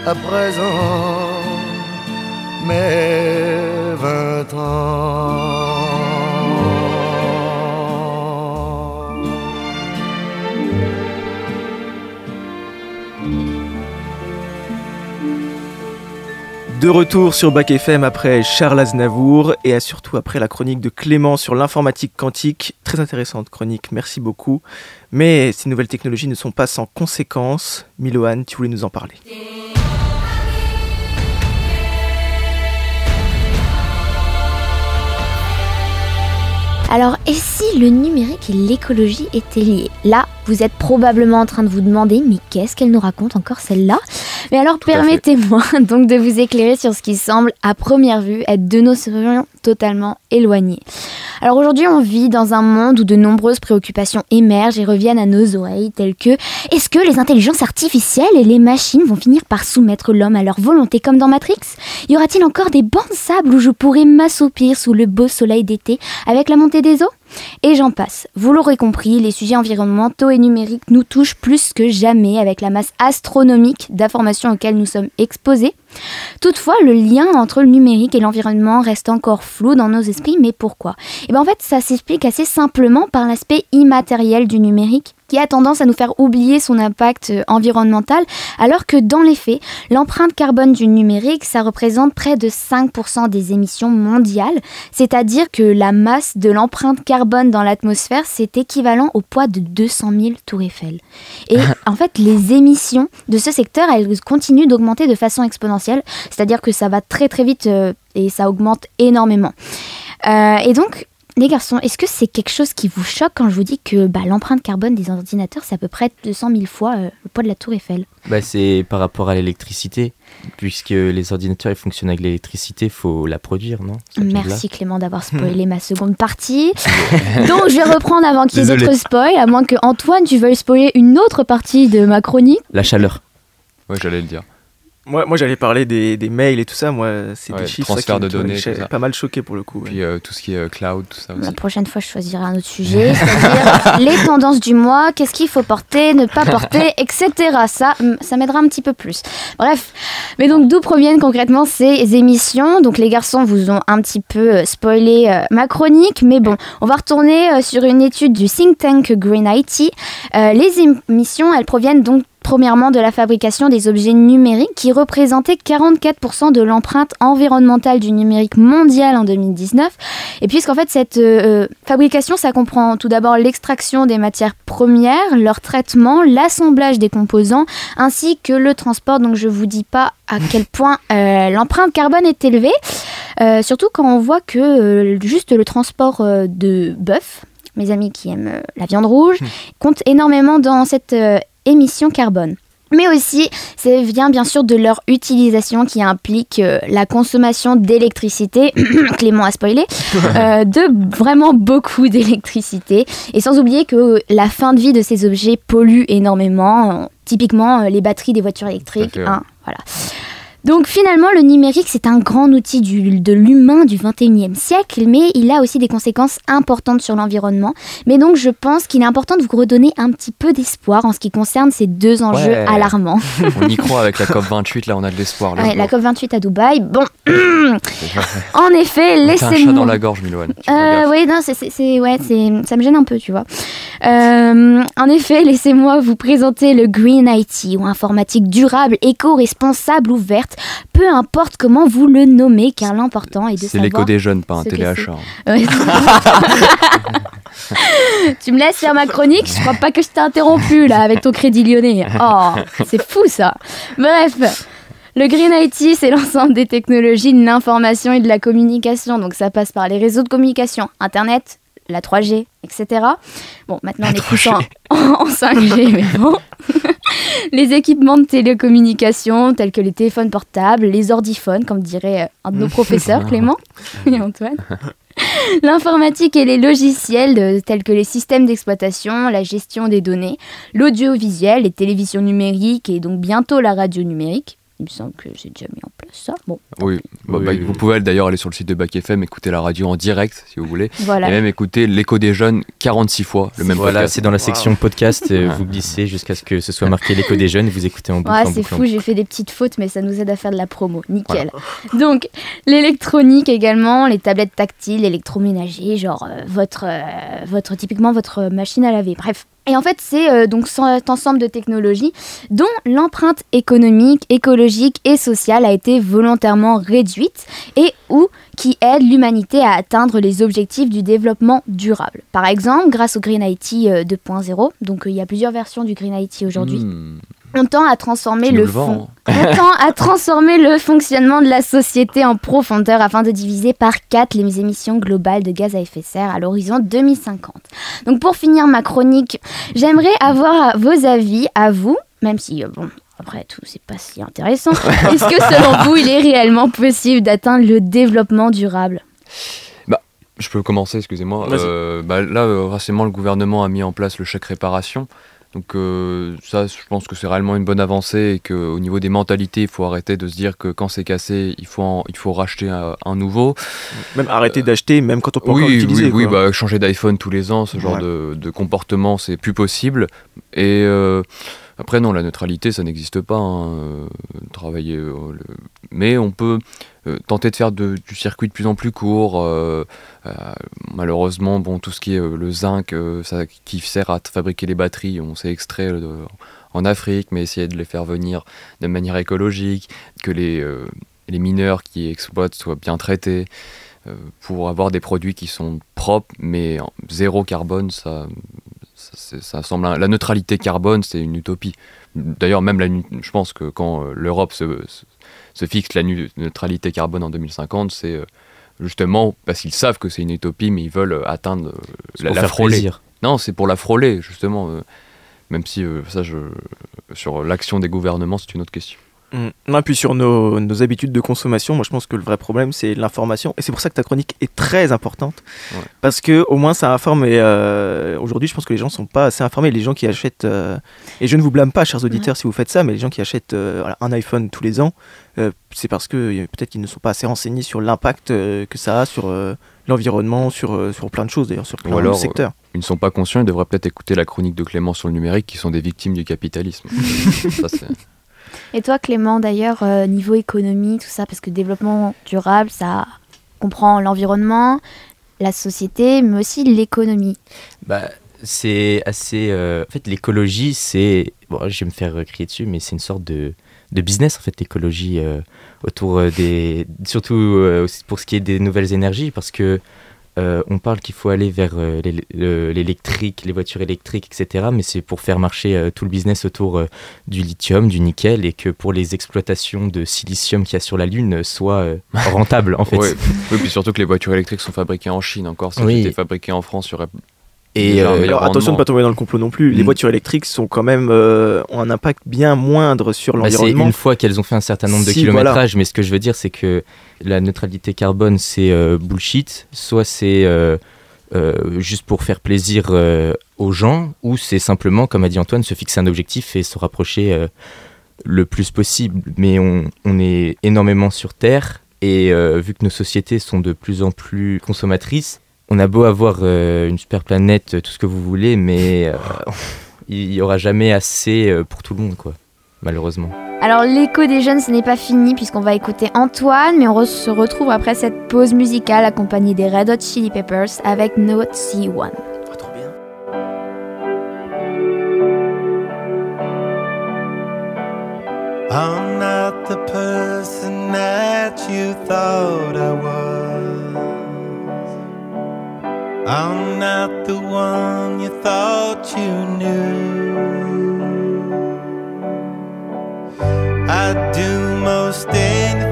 [SPEAKER 7] À présent, mes vingt ans.
[SPEAKER 1] De retour sur Bac FM après Charles Aznavour et surtout après la chronique de Clément sur l'informatique quantique. Très intéressante chronique, merci beaucoup. Mais ces nouvelles technologies ne sont pas sans conséquences. Miloane, tu voulais nous en parler.
[SPEAKER 3] Alors, et si le numérique et l'écologie étaient liés? Là, vous êtes probablement en train de vous demander, mais qu'est-ce qu'elle nous raconte encore celle-là? Mais alors, permettez-moi donc de vous éclairer sur ce qui semble, à première vue, être deux notions totalement éloignées. Alors aujourd'hui, on vit dans un monde où de nombreuses préoccupations émergent et reviennent à nos oreilles, telles que est-ce que les intelligences artificielles et les machines vont finir par soumettre l'homme à leur volonté comme dans Matrix? Y aura-t-il encore des bancs de sable où je pourrais m'assoupir sous le beau soleil d'été avec la montée des eaux et j'en passe. Vous l'aurez compris, les sujets environnementaux et numériques nous touchent plus que jamais avec la masse astronomique d'informations auxquelles nous sommes exposés. Toutefois, le lien entre le numérique et l'environnement reste encore flou dans nos esprits, mais pourquoi? Et bien en fait, ça s'explique assez simplement par l'aspect immatériel du numérique qui a tendance à nous faire oublier son impact euh, environnemental, alors que dans les faits, l'empreinte carbone du numérique, ça représente près de 5% des émissions mondiales, c'est-à-dire que la masse de l'empreinte carbone dans l'atmosphère, c'est équivalent au poids de 200 000 tours Eiffel. Et en fait, les émissions de ce secteur, elles continuent d'augmenter de façon exponentielle, c'est-à-dire que ça va très très vite euh, et ça augmente énormément. Euh, et donc, les garçons, est-ce que c'est quelque chose qui vous choque quand je vous dis que bah, l'empreinte carbone des ordinateurs, c'est à peu près 200 000 fois euh, le poids de la tour Eiffel?
[SPEAKER 4] Bah, c'est par rapport à l'électricité, puisque les ordinateurs ils fonctionnent avec l'électricité, faut la produire, non?
[SPEAKER 3] Merci Clément d'avoir spoilé ma seconde partie. Donc je vais reprendre avant qu'il y ait d'autres spoils, à moins que Antoine, tu veuilles spoiler une autre partie de ma chronique.
[SPEAKER 4] La chaleur.
[SPEAKER 2] Ouais, j'allais le dire.
[SPEAKER 1] Moi, moi j'allais parler des, des mails et tout ça. Moi, c'est
[SPEAKER 2] Ouais,
[SPEAKER 1] des chiffres ça,
[SPEAKER 2] transfert
[SPEAKER 1] qui me-
[SPEAKER 2] de données, ça.
[SPEAKER 1] pas mal choqué pour le coup. ouais.
[SPEAKER 2] Puis euh, tout ce qui est euh, cloud, tout ça aussi.
[SPEAKER 3] La prochaine fois, je choisirai un autre sujet, c'est-à-dire les tendances du mois, qu'est-ce qu'il faut porter, ne pas porter, etc. Ça, ça m'aidera un petit peu plus. Bref, mais donc d'où proviennent concrètement ces émissions? Donc les garçons vous ont un petit peu euh, spoilé euh, ma chronique, mais bon, on va retourner euh, sur une étude du think tank Green IT. Euh, les émissions, elles proviennent donc premièrement de la fabrication des objets numériques qui représentaient 44% de l'empreinte environnementale du numérique mondial en 2019. Et puisqu'en fait cette euh, euh, fabrication, ça comprend tout d'abord l'extraction des matières premières, leur traitement, l'assemblage des composants, ainsi que le transport. Donc je vous dis pas à quel point euh, l'empreinte carbone est élevée, euh, surtout quand on voit que euh, juste le transport euh, de bœuf, mes amis qui aiment la viande rouge, compte énormément dans cette euh, émission carbone. Mais aussi, ça vient bien sûr de leur utilisation qui implique euh, la consommation d'électricité, Clément a spoilé, euh, de vraiment beaucoup d'électricité. Et sans oublier que la fin de vie de ces objets pollue énormément, euh, typiquement les batteries des voitures électriques. hein, voilà. Donc finalement, le numérique, c'est un grand outil du- de l'humain du 21e siècle, mais il a aussi des conséquences importantes sur l'environnement. Mais donc je pense qu'il est important de vous redonner un petit peu d'espoir en ce qui concerne ces deux enjeux
[SPEAKER 2] Ouais.
[SPEAKER 3] alarmants.
[SPEAKER 2] On y croit avec la COP28, là on a de l'espoir.
[SPEAKER 3] Ouais, la COP28 à Dubaï, bon, en effet,
[SPEAKER 2] un chat dans
[SPEAKER 3] laissez-moi...
[SPEAKER 2] la gorge, Miloane.
[SPEAKER 3] Euh, oui, non, c'est, ouais, c'est, ça me gêne un peu, tu vois. Euh, en effet, laissez-moi vous présenter le Green IT, ou informatique durable, éco-responsable ou peu importe comment vous le nommez, car l'important est de
[SPEAKER 2] C'est
[SPEAKER 3] savoir...
[SPEAKER 2] l'écho des jeunes, pas un téléachat.
[SPEAKER 3] Tu me laisses faire ma chronique Je crois pas que je t'ai interrompu là avec ton crédit lyonnais. Oh, c'est fou ça. Bref. Le Green IT, c'est l'ensemble des technologies de l'information et de la communication. Donc ça passe par les réseaux de communication, Internet, la 3G, etc. Bon, maintenant on est plus en, en 5G, mais bon. les équipements de télécommunication tels que les téléphones portables, les ordiphones, comme dirait euh, un de nos professeurs, Clément et Antoine. L'informatique et les logiciels euh, tels que les systèmes d'exploitation, la gestion des données, l'audiovisuel, les télévisions numériques et donc bientôt la radio numérique. Il me semble que j'ai déjà mis en place ça. Bon,
[SPEAKER 2] Oui, Bah,
[SPEAKER 4] Oui,
[SPEAKER 2] bah,
[SPEAKER 4] oui,
[SPEAKER 2] vous pouvez d'ailleurs aller sur le site de Bac FM, écouter la radio en direct si vous voulez,
[SPEAKER 3] voilà.
[SPEAKER 2] et même écouter l'écho des jeunes 46 fois, le même
[SPEAKER 4] Voilà,
[SPEAKER 2] podcast.
[SPEAKER 4] c'est dans la section podcast, euh, vous glissez jusqu'à ce que ce soit marqué l'écho des jeunes, vous écoutez en boucle. En
[SPEAKER 3] c'est fou, j'ai fait des petites fautes, mais ça nous aide à faire de la promo. Nickel. Donc, l'électronique également, les tablettes tactiles, l'électroménager, genre euh, votre, euh, votre, typiquement votre machine à laver. Bref. Et en fait, c'est euh, donc cet ensemble de technologies dont l'empreinte économique, écologique et sociale a été volontairement réduite et ou qui aident l'humanité à atteindre les objectifs du développement durable. Par exemple, grâce au Green IT euh, 2.0, donc euh, il y a plusieurs versions du Green IT aujourd'hui.
[SPEAKER 2] Hmm.
[SPEAKER 3] On tend à transformer le fond. On tend à transformer le fonctionnement de la société en profondeur afin de diviser par 4 les émissions globales de gaz à effet de serre à l'horizon 2050. Donc pour finir ma chronique, j'aimerais avoir vos avis à vous, même si euh, bon, après tout, c'est pas si intéressant. Est-ce que selon vous, il est réellement possible d'atteindre le développement durable?
[SPEAKER 2] Je peux commencer, excusez-moi. Euh, bah, là, euh, récemment, le gouvernement a mis en place le chèque réparation. Donc euh, ça, je pense que c'est réellement une bonne avancée et qu'au niveau des mentalités, il faut arrêter de se dire que quand c'est cassé, il faut, en- il faut racheter un, un nouveau.
[SPEAKER 1] Même arrêter d'acheter, même quand on peut encore
[SPEAKER 2] Oui,
[SPEAKER 1] l'utiliser.
[SPEAKER 2] oui, bah, changer d'iPhone tous les ans, ce genre
[SPEAKER 1] Ouais.
[SPEAKER 2] de, de comportement, c'est plus possible. Et euh, après, non, la neutralité, ça n'existe pas. hein, euh, travailler, euh, le- mais on peut euh, tenter de faire du circuit de plus en plus court. euh, euh, malheureusement, bon, tout ce qui est le zinc, ça, qui sert à fabriquer les batteries, on s'est extrait en Afrique, mais essayer de les faire venir de manière écologique, que les, mineurs qui exploitent soient bien traités pour avoir des produits qui sont propres, mais zéro carbone, ça, ça, semble la neutralité carbone, c'est une utopie. D'ailleurs, même la, je pense que quand euh, l'Europe se, se, se fixe la neutralité carbone en 2050, c'est euh, justement parce qu'ils savent que c'est une utopie, mais ils veulent euh, atteindre la,
[SPEAKER 4] pour
[SPEAKER 2] la frôler.
[SPEAKER 4] plaisir.
[SPEAKER 2] Non, c'est pour la frôler, justement. même si ça, je, sur l'action des gouvernements, c'est une autre question.
[SPEAKER 1] Mm. Non, et puis sur nos, nos habitudes de consommation, moi je pense que le vrai problème c'est l'information. Et c'est pour ça que ta chronique est très importante.
[SPEAKER 2] Ouais.
[SPEAKER 1] Parce que au moins ça informe. Et euh, aujourd'hui, je pense que les gens sont pas assez informés. Les gens qui achètent. euh, et je ne vous blâme pas, chers auditeurs, si vous faites ça, mais les gens qui achètent euh, voilà, un iPhone tous les ans, euh, c'est parce que peut-être qu'ils ne sont pas assez renseignés sur l'impact euh, que ça a sur euh, l'environnement, sur, euh, sur plein de choses d'ailleurs, sur plein
[SPEAKER 2] alors,
[SPEAKER 1] de secteurs.
[SPEAKER 2] Ils ne sont pas conscients, ils devraient peut-être écouter la chronique de Clément sur le numérique, qui sont des victimes du capitalisme. Ça, c'est-
[SPEAKER 3] Et toi, Clément, d'ailleurs, euh, niveau économie, tout ça, parce que développement durable, ça comprend l'environnement, la société, mais aussi l'économie.
[SPEAKER 4] Bah, c'est assez. euh, En fait, l'écologie, c'est. Bon, je vais me faire crier dessus, mais c'est une sorte de, de business, en fait, l'écologie, euh, autour des. Surtout pour ce qui est des nouvelles énergies, parce que. Euh, on parle qu'il faut aller vers euh, l'é- le- l'électrique, les voitures électriques, etc. Mais c'est pour faire marcher euh, tout le business autour du lithium, du nickel, et que pour les exploitations de silicium qu'il y a sur la Lune euh, soit euh, rentable, en fait.
[SPEAKER 2] Oui, puis surtout que les voitures électriques sont fabriquées en Chine. Encore, si
[SPEAKER 4] Oui.
[SPEAKER 2] c'était fabriqué en France, il y aurait
[SPEAKER 4] Et euh,
[SPEAKER 1] Alors attention de ne pas tomber dans le complot non plus. Les
[SPEAKER 4] Mm.
[SPEAKER 1] voitures électriques sont quand même euh, ont un impact bien moindre sur
[SPEAKER 4] Bah, c'est
[SPEAKER 1] l'environnement.
[SPEAKER 4] une fois qu'elles ont fait un certain nombre de
[SPEAKER 1] Si,
[SPEAKER 4] kilométrages, mais ce que je veux dire, c'est que la neutralité carbone, c'est euh, bullshit. Soit c'est juste pour faire plaisir aux gens, ou c'est simplement, comme a dit Antoine, se fixer un objectif et se rapprocher le plus possible. Mais on, on est énormément sur Terre, et vu que nos sociétés sont de plus en plus consommatrices, on a beau avoir euh, une super planète, tout ce que vous voulez, mais euh, il n'y aura jamais assez euh, pour tout le monde, quoi, malheureusement.
[SPEAKER 3] Alors l'écho des jeunes, ce n'est pas fini puisqu'on va écouter Antoine, mais on re- se retrouve après cette pause musicale accompagnée des Red Hot Chili Peppers avec Note C1.
[SPEAKER 1] Ah, trop bien.
[SPEAKER 8] I'm not the person that you thought I was. I'm not the one you thought you knew. I'd do most anything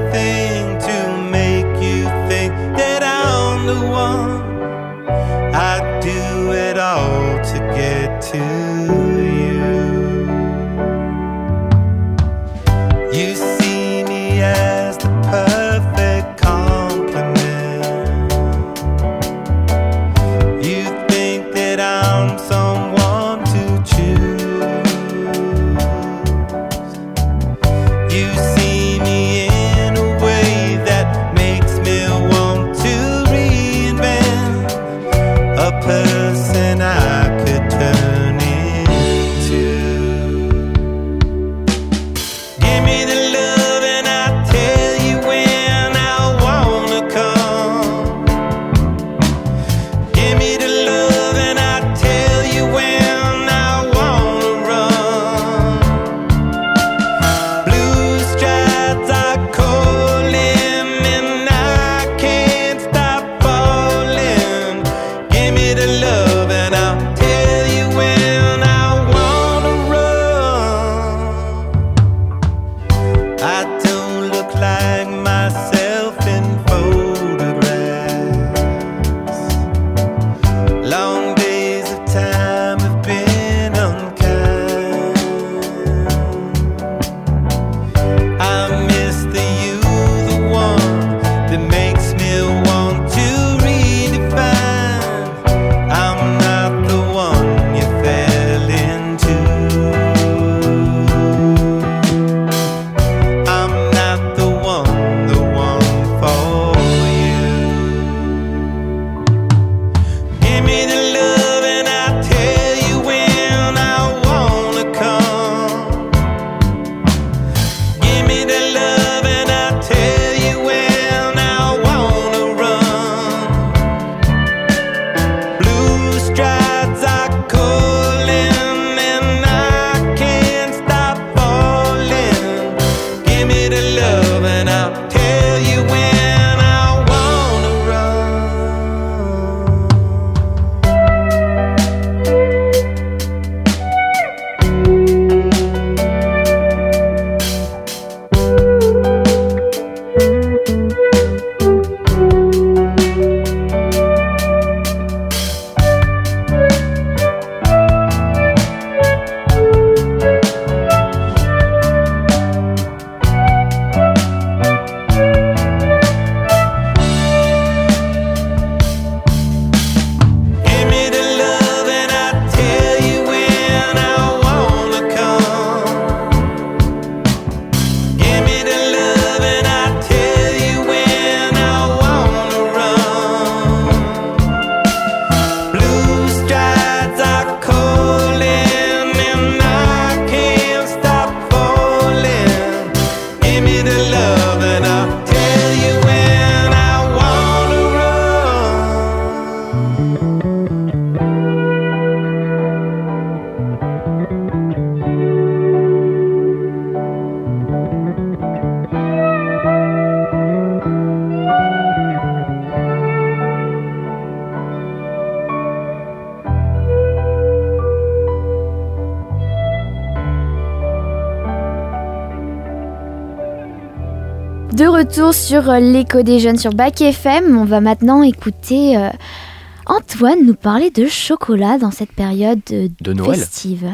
[SPEAKER 3] sur euh, l'écho des jeunes sur Bac FM, on va maintenant écouter euh, Antoine nous parler de chocolat dans cette période
[SPEAKER 2] De Noël.
[SPEAKER 3] festive.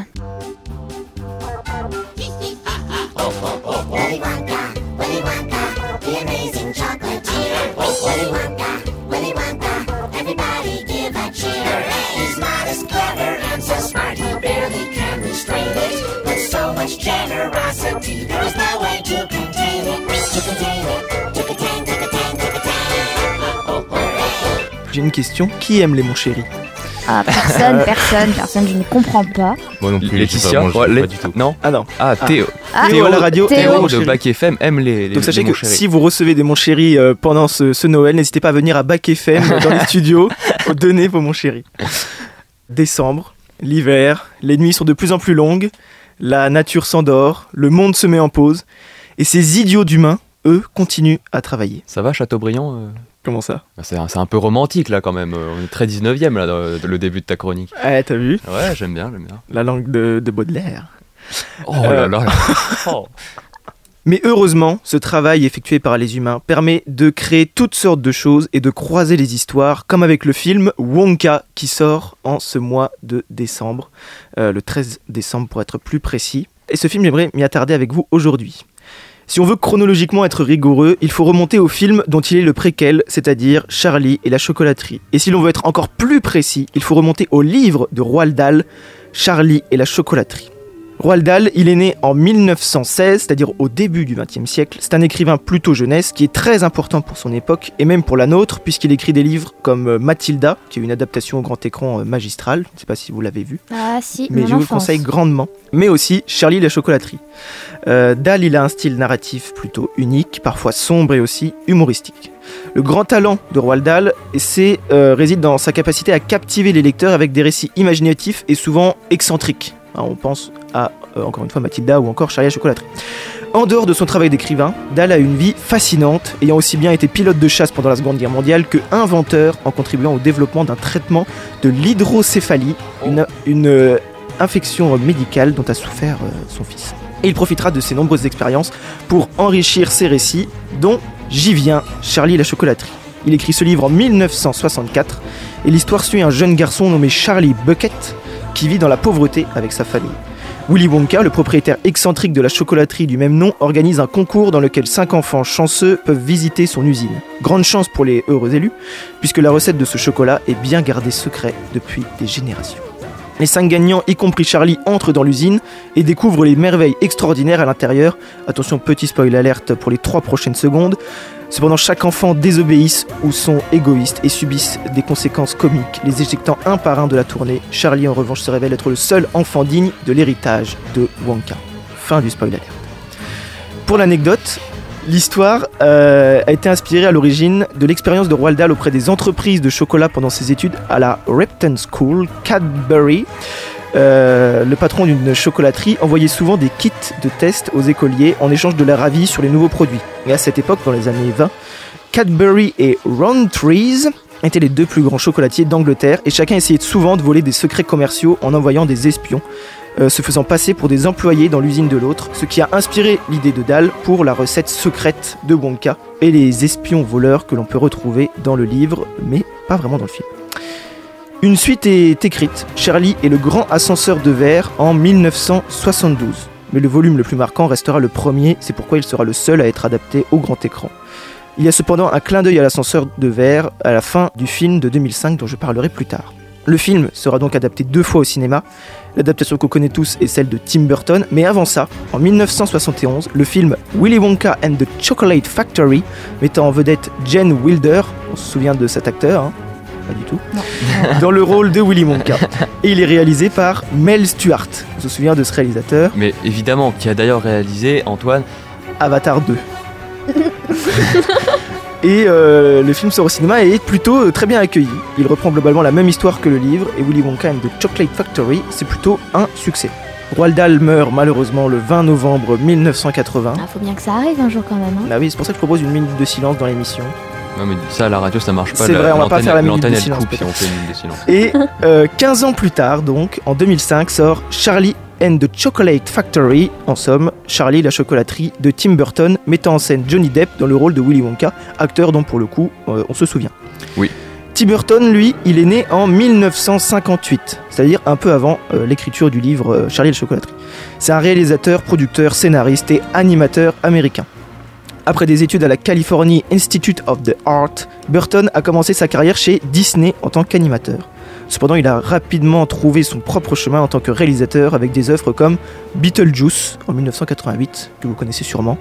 [SPEAKER 1] J'ai une question. Qui aime les mon chéri
[SPEAKER 3] Ah, personne, personne, personne, je ne comprends pas.
[SPEAKER 4] Moi non plus.
[SPEAKER 2] Laetitia,
[SPEAKER 4] sais pas,
[SPEAKER 2] ouais, les-
[SPEAKER 4] du tout.
[SPEAKER 2] non
[SPEAKER 1] Ah non.
[SPEAKER 2] Ah, Théo.
[SPEAKER 3] Ah,
[SPEAKER 1] Théo à la radio,
[SPEAKER 3] Théo.
[SPEAKER 1] Théo,
[SPEAKER 2] de Bac FM aime les, les
[SPEAKER 1] Donc sachez
[SPEAKER 2] les
[SPEAKER 1] que si vous recevez des mon chéri euh, pendant ce, ce Noël, n'hésitez pas à venir à Bac FM dans les studios pour donner vos mon chéri. Décembre, l'hiver, les nuits sont de plus en plus longues, la nature s'endort, le monde se met en pause, et ces idiots d'humains, eux, continuent à travailler.
[SPEAKER 2] Ça va, Chateaubriand euh?
[SPEAKER 1] Comment ça?
[SPEAKER 2] Bah, C'est un, c'est un peu romantique là quand même. Euh, On est très 19ème là, dans le début de ta chronique.
[SPEAKER 1] Ah, t'as vu?
[SPEAKER 2] Ouais, j'aime bien, j'aime bien.
[SPEAKER 1] La langue de, de Baudelaire.
[SPEAKER 2] Oh
[SPEAKER 1] Euh,
[SPEAKER 2] là là là. Oh.
[SPEAKER 1] Mais heureusement, ce travail effectué par les humains permet de créer toutes sortes de choses et de croiser les histoires, comme avec le film Wonka qui sort en ce mois de décembre, euh, le 13 décembre pour être plus précis. Et ce film, j'aimerais m'y attarder avec vous aujourd'hui. Si on veut chronologiquement être rigoureux, il faut remonter au film dont il est le préquel, c'est-à-dire Charlie et la chocolaterie. Et si l'on veut être encore plus précis, il faut remonter au livre de Roald Dahl, Charlie et la chocolaterie. Roald Dahl, il est né en 1916, c'est-à-dire au début du XXe siècle. C'est un écrivain plutôt jeunesse qui est très important pour son époque et même pour la nôtre, puisqu'il écrit des livres comme euh, Mathilda, qui est une adaptation au grand écran euh, magistrale. Je ne sais pas si vous l'avez vu,
[SPEAKER 3] Ah si,
[SPEAKER 1] mais je vous le conseille grandement. Mais aussi Charlie la chocolaterie. Euh, Dahl, il a un style narratif plutôt unique, parfois sombre et aussi humoristique. Le grand talent de Roald Dahl c'est, euh, réside dans sa capacité à captiver les lecteurs avec des récits imaginatifs et souvent excentriques. Hein, on pense à, euh, encore une fois, Mathilda ou encore Charlie la chocolaterie. En dehors de son travail d'écrivain, Dahl a une vie fascinante, ayant aussi bien été pilote de chasse pendant la Seconde Guerre mondiale que inventeur en contribuant au développement d'un traitement de l'hydrocéphalie, une, une, euh, infection médicale dont a souffert euh, son fils. Et il profitera de ses nombreuses expériences pour enrichir ses récits, dont J'y viens, Charlie la chocolaterie. Il écrit ce livre en 1964 et l'histoire suit un jeune garçon nommé Charlie Bucket qui vit dans la pauvreté avec sa famille. Willy Wonka, le propriétaire excentrique de la chocolaterie du même nom, organise un concours dans lequel cinq enfants chanceux peuvent visiter son usine. Grande chance pour les heureux élus, puisque la recette de ce chocolat est bien gardée secret depuis des générations. Les cinq gagnants, y compris Charlie, entrent dans l'usine et découvrent les merveilles extraordinaires à l'intérieur. Attention, petit spoil alerte pour les trois prochaines secondes. Cependant, chaque enfant désobéisse ou sont égoïstes et subissent des conséquences comiques, les éjectant un par un de la tournée. Charlie, en revanche, se révèle être le seul enfant digne de l'héritage de Wonka. Fin du spoil alert. Pour l'anecdote, l'histoire euh, a été inspirée à l'origine de l'expérience de Roald auprès des entreprises de chocolat pendant ses études à la Repton School, Cadbury. Euh, le patron d'une chocolaterie envoyait souvent des kits de test aux écoliers en échange de leur avis sur les nouveaux produits. Et à cette époque, dans les années 20, Cadbury et Roundtrees étaient les deux plus grands chocolatiers d'Angleterre et chacun essayait souvent de voler des secrets commerciaux en envoyant des espions, euh, se faisant passer pour des employés dans l'usine de l'autre, ce qui a inspiré l'idée de Dahl pour la recette secrète de Wonka et les espions voleurs que l'on peut retrouver dans le livre, mais pas vraiment dans le film. Une suite est écrite, Charlie et le grand ascenseur de verre en 1972. Mais le volume le plus marquant restera le premier, c'est pourquoi il sera le seul à être adapté au grand écran. Il y a cependant un clin d'œil à l'ascenseur de verre à la fin du film de 2005 dont je parlerai plus tard. Le film sera donc adapté deux fois au cinéma. L'adaptation qu'on connaît tous est celle de Tim Burton, mais avant ça, en 1971, le film Willy Wonka and the Chocolate Factory, mettant en vedette Jen Wilder, on se souvient de cet acteur, hein? Pas du tout, dans le rôle de Willy Wonka. Et il est réalisé par Mel Stuart, on se souvient de ce réalisateur,
[SPEAKER 2] Mais évidemment, qui a d'ailleurs réalisé, Antoine,
[SPEAKER 1] Avatar 2. Et euh, le film sort au cinéma et est plutôt euh, très bien accueilli. Il reprend globalement la même histoire que le livre et Willy Wonka and the Chocolate Factory, c'est plutôt un succès. Roald Dahl meurt malheureusement le 20 novembre 1980.
[SPEAKER 3] Ah, faut bien que ça arrive un jour quand même. hein.
[SPEAKER 1] Ah oui, c'est pour ça que je propose une minute de silence dans l'émission.
[SPEAKER 2] non mais ça à la radio ça marche pas.
[SPEAKER 1] C'est vrai, on va pas faire la minute de silence,
[SPEAKER 2] coupe si on fait une minute de silence.
[SPEAKER 1] Et euh, 15 ans plus tard, donc, en 2005, sort Charlie and the Chocolate Factory, en somme, Charlie la chocolaterie de Tim Burton, mettant en scène Johnny Depp dans le rôle de Willy Wonka, acteur dont pour le coup euh, on se souvient.
[SPEAKER 2] Oui.
[SPEAKER 1] Tim Burton, lui, il est né en 1958, c'est-à-dire un peu avant euh, l'écriture du livre euh, Charlie la chocolaterie. C'est un réalisateur, producteur, scénariste et animateur américain. Après des études à la Californie Institute of the Art, Burton a commencé sa carrière chez Disney en tant qu'animateur. Cependant, il a rapidement trouvé son propre chemin en tant que réalisateur avec des œuvres comme Beetlejuice en 1988, que vous connaissez sûrement,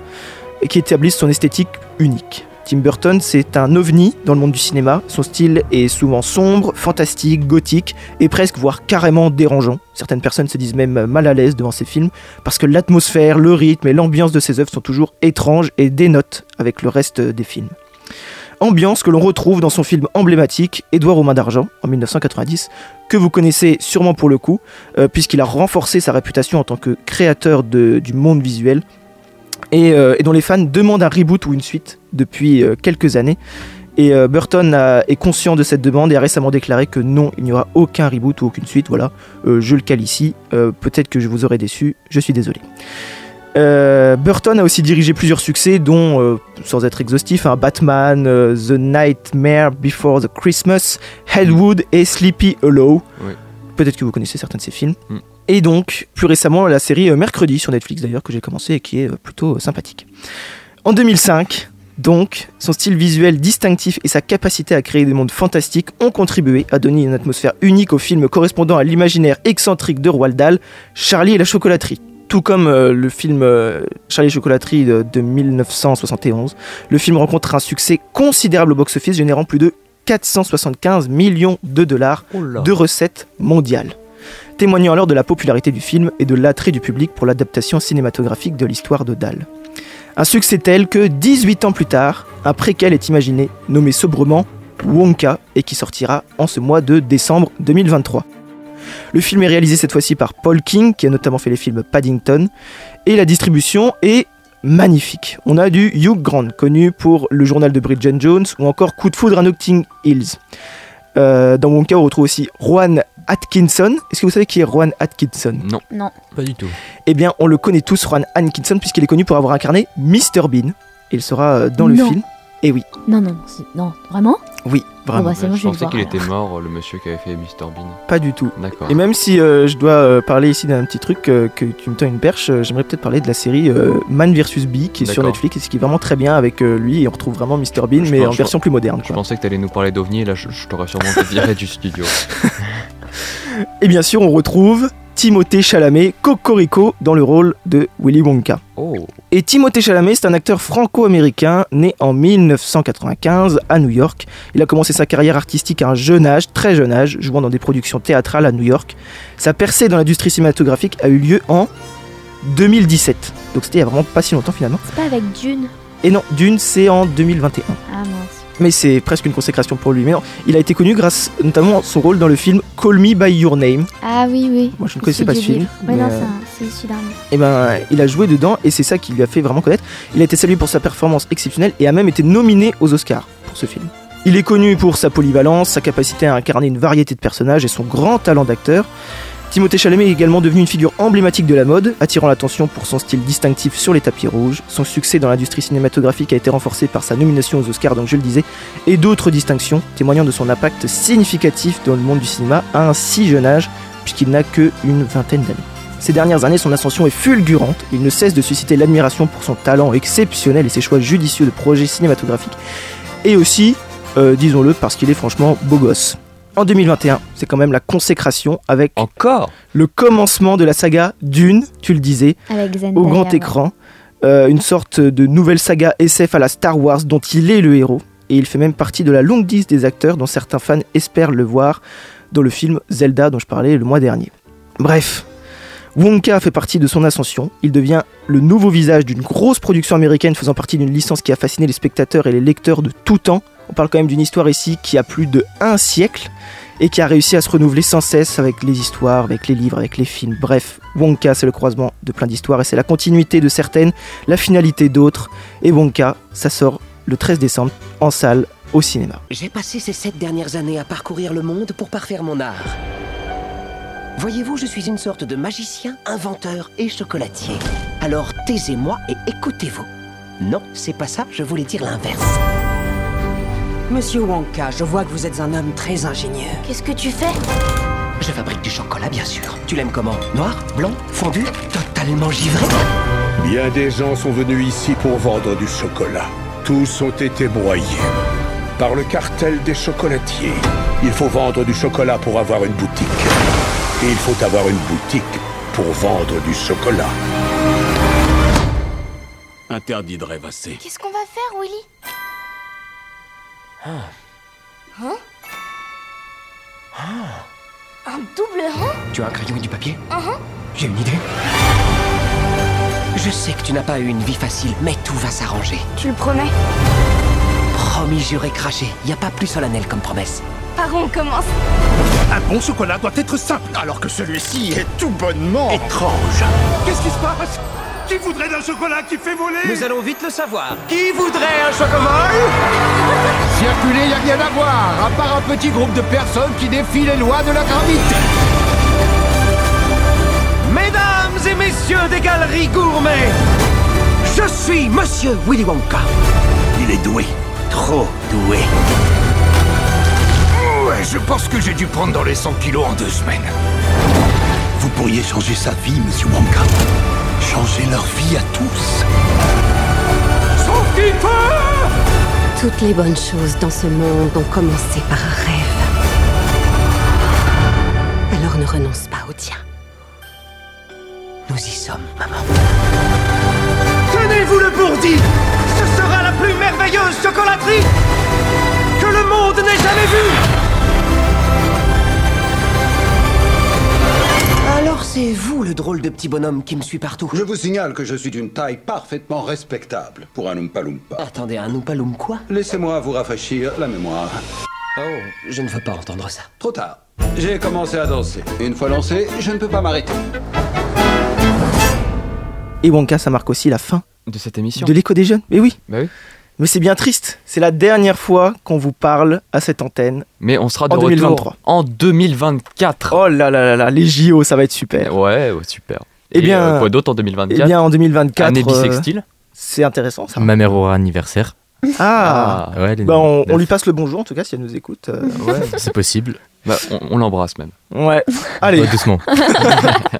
[SPEAKER 1] et qui établissent son esthétique unique. Tim Burton, c'est un ovni dans le monde du cinéma. Son style est souvent sombre, fantastique, gothique et presque, voire carrément dérangeant. Certaines personnes se disent même mal à l'aise devant ses films parce que l'atmosphère, le rythme et l'ambiance de ses œuvres sont toujours étranges et dénotent avec le reste des films. Ambiance que l'on retrouve dans son film emblématique Édouard aux mains d'argent en 1990, que vous connaissez sûrement pour le coup, euh, puisqu'il a renforcé sa réputation en tant que créateur du monde visuel et, euh, et dont les fans demandent un reboot ou une suite depuis euh, quelques années. Et Burton est conscient de cette demande et a récemment déclaré que non, il n'y aura aucun reboot ou aucune suite. Voilà, je le cale ici. Peut-être que je vous aurai déçu, je suis désolé. Euh, Burton a aussi dirigé plusieurs succès, dont, euh, sans être exhaustif, hein, Batman, euh, The Nightmare Before the Christmas, Headwood et Sleepy Hollow.
[SPEAKER 2] Oui.
[SPEAKER 1] Peut-être que vous connaissez certains de ces films.
[SPEAKER 2] Mm.
[SPEAKER 1] Et donc, plus récemment, la série Mercredi sur Netflix d'ailleurs, que j'ai commencé et qui est plutôt sympathique. En 2005, donc, son style visuel distinctif et sa capacité à créer des mondes fantastiques ont contribué à donner une atmosphère unique au film correspondant à l'imaginaire excentrique de Roald Dahl, Charlie et la chocolaterie. Tout comme euh, le film euh, Charlie chocolaterie de, de 1971, le film rencontre un succès considérable au box-office, générant plus de 475 millions de dollars de recettes mondiales, témoignant alors de la popularité du film et de l'attrait du public pour l'adaptation cinématographique de l'histoire de Dahl. Un succès tel que 18 ans plus tard, un préquel est imaginé, nommé sobrement Wonka, et qui sortira en ce mois de décembre 2023. Le film est réalisé cette fois-ci par Paul King, qui a notamment fait les films Paddington, et la distribution est magnifique. On a du Hugh Grant, connu pour le journal de Bridget Jones, ou encore Coup de foudre à Notting Hills. Euh, dans Wonka, on retrouve aussi Rowan Atkinson. Est-ce que vous savez qui est Rowan Atkinson?
[SPEAKER 2] Non.
[SPEAKER 3] Non.
[SPEAKER 4] Pas du tout.
[SPEAKER 1] Eh bien, on le connaît tous, Rowan Atkinson, puisqu'il est connu pour avoir incarné Mr Bean. Il sera euh, dans le
[SPEAKER 3] Non.
[SPEAKER 1] film. Et oui,
[SPEAKER 3] Non, non, non, vraiment?
[SPEAKER 1] Oui, vraiment.
[SPEAKER 3] Bah, bon,
[SPEAKER 2] je pensais qu'il était mort, le monsieur qui avait fait Mr Bean.
[SPEAKER 1] Pas du tout.
[SPEAKER 2] D'accord.
[SPEAKER 1] Et même si euh, je dois euh, parler ici d'un petit truc euh, que tu me tends une perche, euh, j'aimerais peut-être parler de la série euh, Man vs Bee qui est sur. Netflix et ce qui est vraiment très bien avec euh, lui et on retrouve vraiment Mr Bean
[SPEAKER 2] Je
[SPEAKER 1] mais
[SPEAKER 2] pense-
[SPEAKER 1] en
[SPEAKER 2] je
[SPEAKER 1] version plus moderne.
[SPEAKER 2] Je
[SPEAKER 1] quoi.
[SPEAKER 2] pensais que t'allais nous parler d'OVNI et là je, je t'aurais sûrement viré du studio.
[SPEAKER 1] Et bien sûr on retrouve Timothée Chalamet, Cocorico dans le rôle de Willy Wonka.
[SPEAKER 2] Oh,
[SPEAKER 1] Et Timothée Chalamet, c'est un acteur franco-américain né en 1995 à New York. Il a commencé sa carrière artistique à un jeune âge, très jeune âge, jouant dans des productions théâtrales à New York. Sa percée dans l'industrie cinématographique a eu lieu en 2017. Donc c'était il y a vraiment pas si longtemps finalement.
[SPEAKER 3] C'est pas avec Dune
[SPEAKER 1] Et non, Dune, c'est en 2021.
[SPEAKER 3] Ah mince.
[SPEAKER 1] Mais c'est presque une consécration pour lui. Mais non, il a été connu grâce notamment à son rôle dans le film Call Me By Your Name.
[SPEAKER 3] Ah oui, oui.
[SPEAKER 1] Moi je ne connaissais pas ce film.
[SPEAKER 3] Ouais, non,
[SPEAKER 1] euh,
[SPEAKER 3] c'est issu d'un
[SPEAKER 1] et ben, il a joué dedans et c'est ça qui lui a fait vraiment connaître. Il a été salué pour sa performance exceptionnelle et a même été nominé aux Oscars pour ce film. Il est connu pour sa polyvalence, sa capacité à incarner une variété de personnages et son grand talent d'acteur. Timothée Chalamet est également devenu une figure emblématique de la mode, attirant l'attention pour son style distinctif sur les tapis rouges. Son succès dans l'industrie cinématographique a été renforcé par sa nomination aux Oscars, donc je le disais, et d'autres distinctions, témoignant de son impact significatif dans le monde du cinéma à un si jeune âge, puisqu'il n'a que une vingtaine d'années. Ces dernières années, son ascension est fulgurante. Il ne cesse de susciter l'admiration pour son talent exceptionnel et ses choix judicieux de projets cinématographiques. Et aussi, euh, disons-le, parce qu'il est franchement beau gosse. En 2021, c'est quand même la consécration avec
[SPEAKER 2] encore
[SPEAKER 1] le commencement de la saga Dune, tu le disais, au grand écran. Euh, une sorte de nouvelle saga SF à la Star Wars dont il est le héros. Et il fait même partie de la longue liste des acteurs dont certains fans espèrent le voir dans le film Zelda dont je parlais le mois dernier. Bref, Wonka fait partie de son ascension. Il devient le nouveau visage d'une grosse production américaine faisant partie d'une licence qui a fasciné les spectateurs et les lecteurs de tout temps. On parle quand même d'une histoire ici qui a plus de un siècle et qui a réussi à se renouveler sans cesse avec les histoires, avec les livres, avec les films. Bref, Wonka, c'est le croisement de plein d'histoires et c'est la continuité de certaines, la finalité d'autres. Et Wonka, ça sort le 13 décembre en salle au cinéma.
[SPEAKER 9] J'ai passé ces sept dernières années à parcourir le monde pour parfaire mon art. Voyez-vous, je suis une sorte de magicien, inventeur et chocolatier. Alors taisez-moi et écoutez-vous. Non, c'est pas ça, je voulais dire l'inverse. Monsieur Wonka, je vois que vous êtes un homme très ingénieux.
[SPEAKER 3] Qu'est-ce que tu fais?
[SPEAKER 9] Je fabrique du chocolat, bien sûr. Tu l'aimes comment? Noir Blanc Fondu? Totalement givré?
[SPEAKER 10] Bien des gens sont venus ici pour vendre du chocolat. Tous ont été broyés par le cartel des chocolatiers. Il faut vendre du chocolat pour avoir une boutique. Et il faut avoir une boutique pour vendre du chocolat. Interdit de rêvasser.
[SPEAKER 3] Qu'est-ce qu'on va faire, Willy? Hein Un double rang
[SPEAKER 9] Tu as un crayon et du papier. J'ai une idée. Je sais que tu n'as pas eu une vie facile, mais tout va s'arranger.
[SPEAKER 3] Tu le promets
[SPEAKER 9] Promis, juré, craché. Y a pas plus solennel comme promesse.
[SPEAKER 3] Par où on commence
[SPEAKER 10] Un bon chocolat doit être simple, alors que celui-ci est tout bonnement étrange. Qu'est-ce qui se passe? Qui voudrait d'un chocolat qui fait voler?
[SPEAKER 9] Nous allons vite le savoir. Qui voudrait un chocomol
[SPEAKER 10] Circuler, y a rien à voir, à part un petit groupe de personnes qui défient les lois de la gravité.
[SPEAKER 9] Mesdames et messieurs des galeries gourmets, je suis Monsieur Willy Wonka.
[SPEAKER 10] Il est doué.
[SPEAKER 9] Trop doué.
[SPEAKER 10] Ouais, je pense que j'ai dû prendre dans les 100 kilos en deux semaines. Vous pourriez changer sa vie, monsieur Wonka. Changer leur vie à tous. Sauf qu'il peut
[SPEAKER 11] Toutes les bonnes choses dans ce monde ont commencé par un rêve. Alors ne renonce pas au tien.
[SPEAKER 9] Nous y sommes, maman. Tenez-vous le bourdi Ce sera la plus merveilleuse chocolaterie que le monde n'ait jamais vue Alors c'est vous le drôle de petit bonhomme qui me suit partout
[SPEAKER 12] Je vous signale que je suis d'une taille parfaitement respectable pour un Oompa Loompa.
[SPEAKER 9] Attendez, un Oompa Loom quoi?
[SPEAKER 12] Laissez-moi vous rafraîchir la mémoire.
[SPEAKER 9] Oh, je ne veux pas entendre ça.
[SPEAKER 12] Trop tard. J'ai commencé à danser. Une fois lancé, je ne peux pas m'arrêter.
[SPEAKER 1] Et Wonka, ça marque aussi la fin
[SPEAKER 2] De cette émission.
[SPEAKER 1] de l'écho des jeunes. Mais oui,
[SPEAKER 2] Bah oui.
[SPEAKER 1] Mais c'est bien triste. C'est la dernière fois qu'on vous parle à cette antenne.
[SPEAKER 2] Mais on sera de
[SPEAKER 1] En
[SPEAKER 2] retour
[SPEAKER 1] 2023.
[SPEAKER 2] en 2024.
[SPEAKER 1] Oh là là là là, les JO, ça va être super.
[SPEAKER 2] Ouais, ouais, super.
[SPEAKER 1] Eh
[SPEAKER 2] Et,
[SPEAKER 1] bien-
[SPEAKER 2] euh, quoi d'autre en 2024
[SPEAKER 1] Eh bien, en 2024,
[SPEAKER 2] Année
[SPEAKER 1] euh,
[SPEAKER 2] bissextile.
[SPEAKER 1] c'est intéressant ça.
[SPEAKER 4] Ma mère aura anniversaire.
[SPEAKER 1] Ah,
[SPEAKER 4] Ouais, les-
[SPEAKER 1] Bah, on, lui passe le bonjour en tout cas si elle nous écoute. euh,
[SPEAKER 2] Ouais,
[SPEAKER 4] C'est possible.
[SPEAKER 2] bah, on, on l'embrasse même.
[SPEAKER 1] Ouais, allez.
[SPEAKER 4] Ouais, doucement.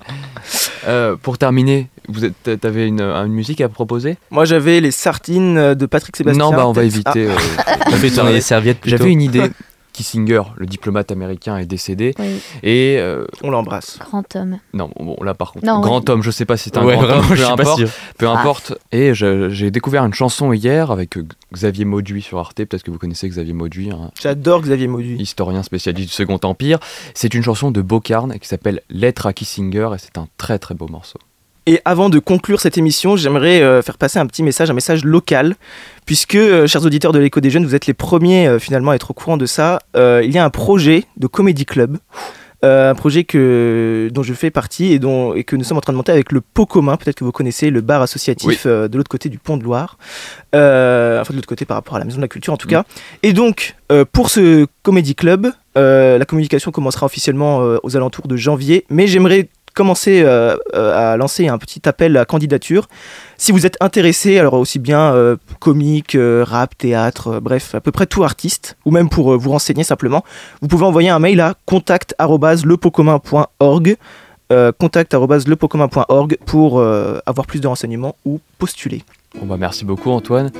[SPEAKER 2] Euh, pour terminer, vous êtes- t'avais une, une musique à proposer?
[SPEAKER 1] Moi j'avais les sartines de Patrick Sébastien.
[SPEAKER 2] Non, bah on va
[SPEAKER 1] peut-être.
[SPEAKER 2] éviter. euh,
[SPEAKER 4] les serviettes.
[SPEAKER 2] J'avais une idée. Kissinger, le diplomate américain, est décédé.
[SPEAKER 3] Oui,
[SPEAKER 2] Et euh,
[SPEAKER 1] Ah, on l'embrasse.
[SPEAKER 3] grand homme.
[SPEAKER 2] non, bon, là par contre,
[SPEAKER 3] Non,
[SPEAKER 2] grand homme, je sais pas si c'est un
[SPEAKER 4] Ouais,
[SPEAKER 2] grand
[SPEAKER 4] vraiment,
[SPEAKER 2] homme, peu importe. Peu
[SPEAKER 3] Ah.
[SPEAKER 2] importe. Et j'ai découvert une chanson hier avec euh, Xavier Mauduit sur Arte. Peut-être que vous connaissez Xavier Mauduit, un
[SPEAKER 1] J'adore Xavier Mauduit.
[SPEAKER 2] historien spécialiste du Second Empire. C'est une chanson de Bocarn qui s'appelle Lettre à Kissinger et c'est un très très beau morceau.
[SPEAKER 1] Et avant de conclure cette émission, j'aimerais euh, faire passer un petit message, un message local, puisque, euh, chers auditeurs de l'écho des jeunes, vous êtes les premiers euh, finalement à être au courant de ça. Il y a un projet de Comedy Club, un projet que, dont je fais partie et, dont, et que nous sommes en train de monter avec le Pot Commun, peut-être que vous connaissez, le bar associatif
[SPEAKER 2] Oui.
[SPEAKER 1] de l'autre côté du pont de Loire, enfin de l'autre côté par rapport à la Maison de la Culture en tout cas. Et donc, pour ce Comedy Club, la communication commencera officiellement aux alentours de janvier, mais j'aimerais commencer euh, euh, à lancer un petit appel à candidature. Si vous êtes intéressé, alors aussi bien euh, comique, euh, rap, théâtre, euh, bref, à peu près tout artiste, ou même pour euh, vous renseigner simplement, vous pouvez envoyer un mail à contact@lepocommun.org euh, contact@lepocommun.org pour euh, avoir plus de renseignements ou postuler.
[SPEAKER 2] Bon bah merci beaucoup Antoine.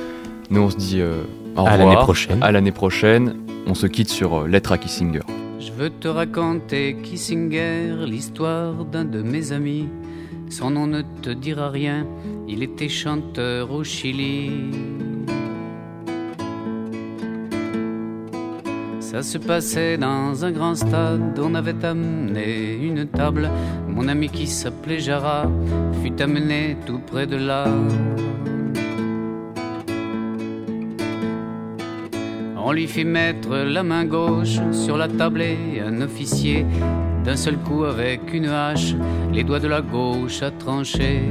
[SPEAKER 2] Nous on se dit euh, au
[SPEAKER 4] À
[SPEAKER 2] revoir.
[SPEAKER 4] l'année prochaine.
[SPEAKER 2] À l'année prochaine. On se quitte sur euh, Lettre à Kissinger.
[SPEAKER 13] Je veux te raconter Kissinger, l'histoire d'un de mes amis. Son nom ne te dira rien, il était chanteur au Chili. Ça se passait dans un grand stade, on avait amené une table. Mon ami qui s'appelait Jara fut amené tout près de là. On lui fit mettre la main gauche sur la table un officier, d'un seul coup avec une hache, les doigts de la gauche a tranché.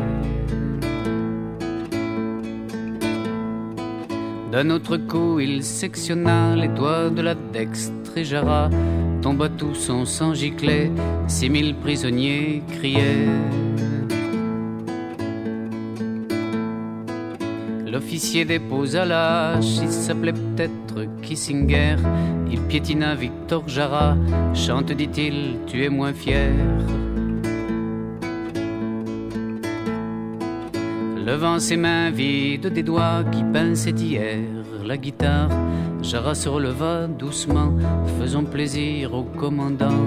[SPEAKER 13] D'un autre coup, il sectionna les doigts de la dextre et Jara tomba tout son sang giclé. Six mille prisonniers criaient. L'officier déposa la hache, il s'appelait peut-être Kissinger. Il piétina Victor Jara, chante, dit-il, tu es moins fier. Levant ses mains vides des doigts qui pinçaient hier la guitare, Jara se releva doucement, faisant plaisir au commandant.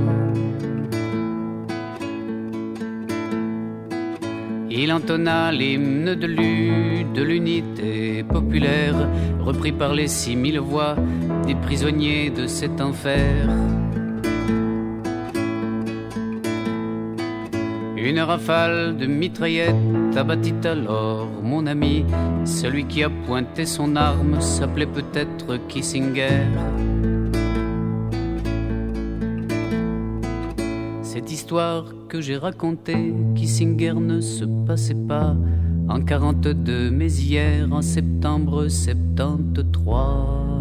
[SPEAKER 13] Il entonna l'hymne de de l'unité populaire, repris par les six mille voix des prisonniers de cet enfer. Une rafale de mitraillettes abattit alors mon ami. Celui qui a pointé son arme s'appelait peut-être Kissinger. Cette histoire que j'ai racontée, Kissinger ne se passait pas en 42, mais hier, en septembre 73.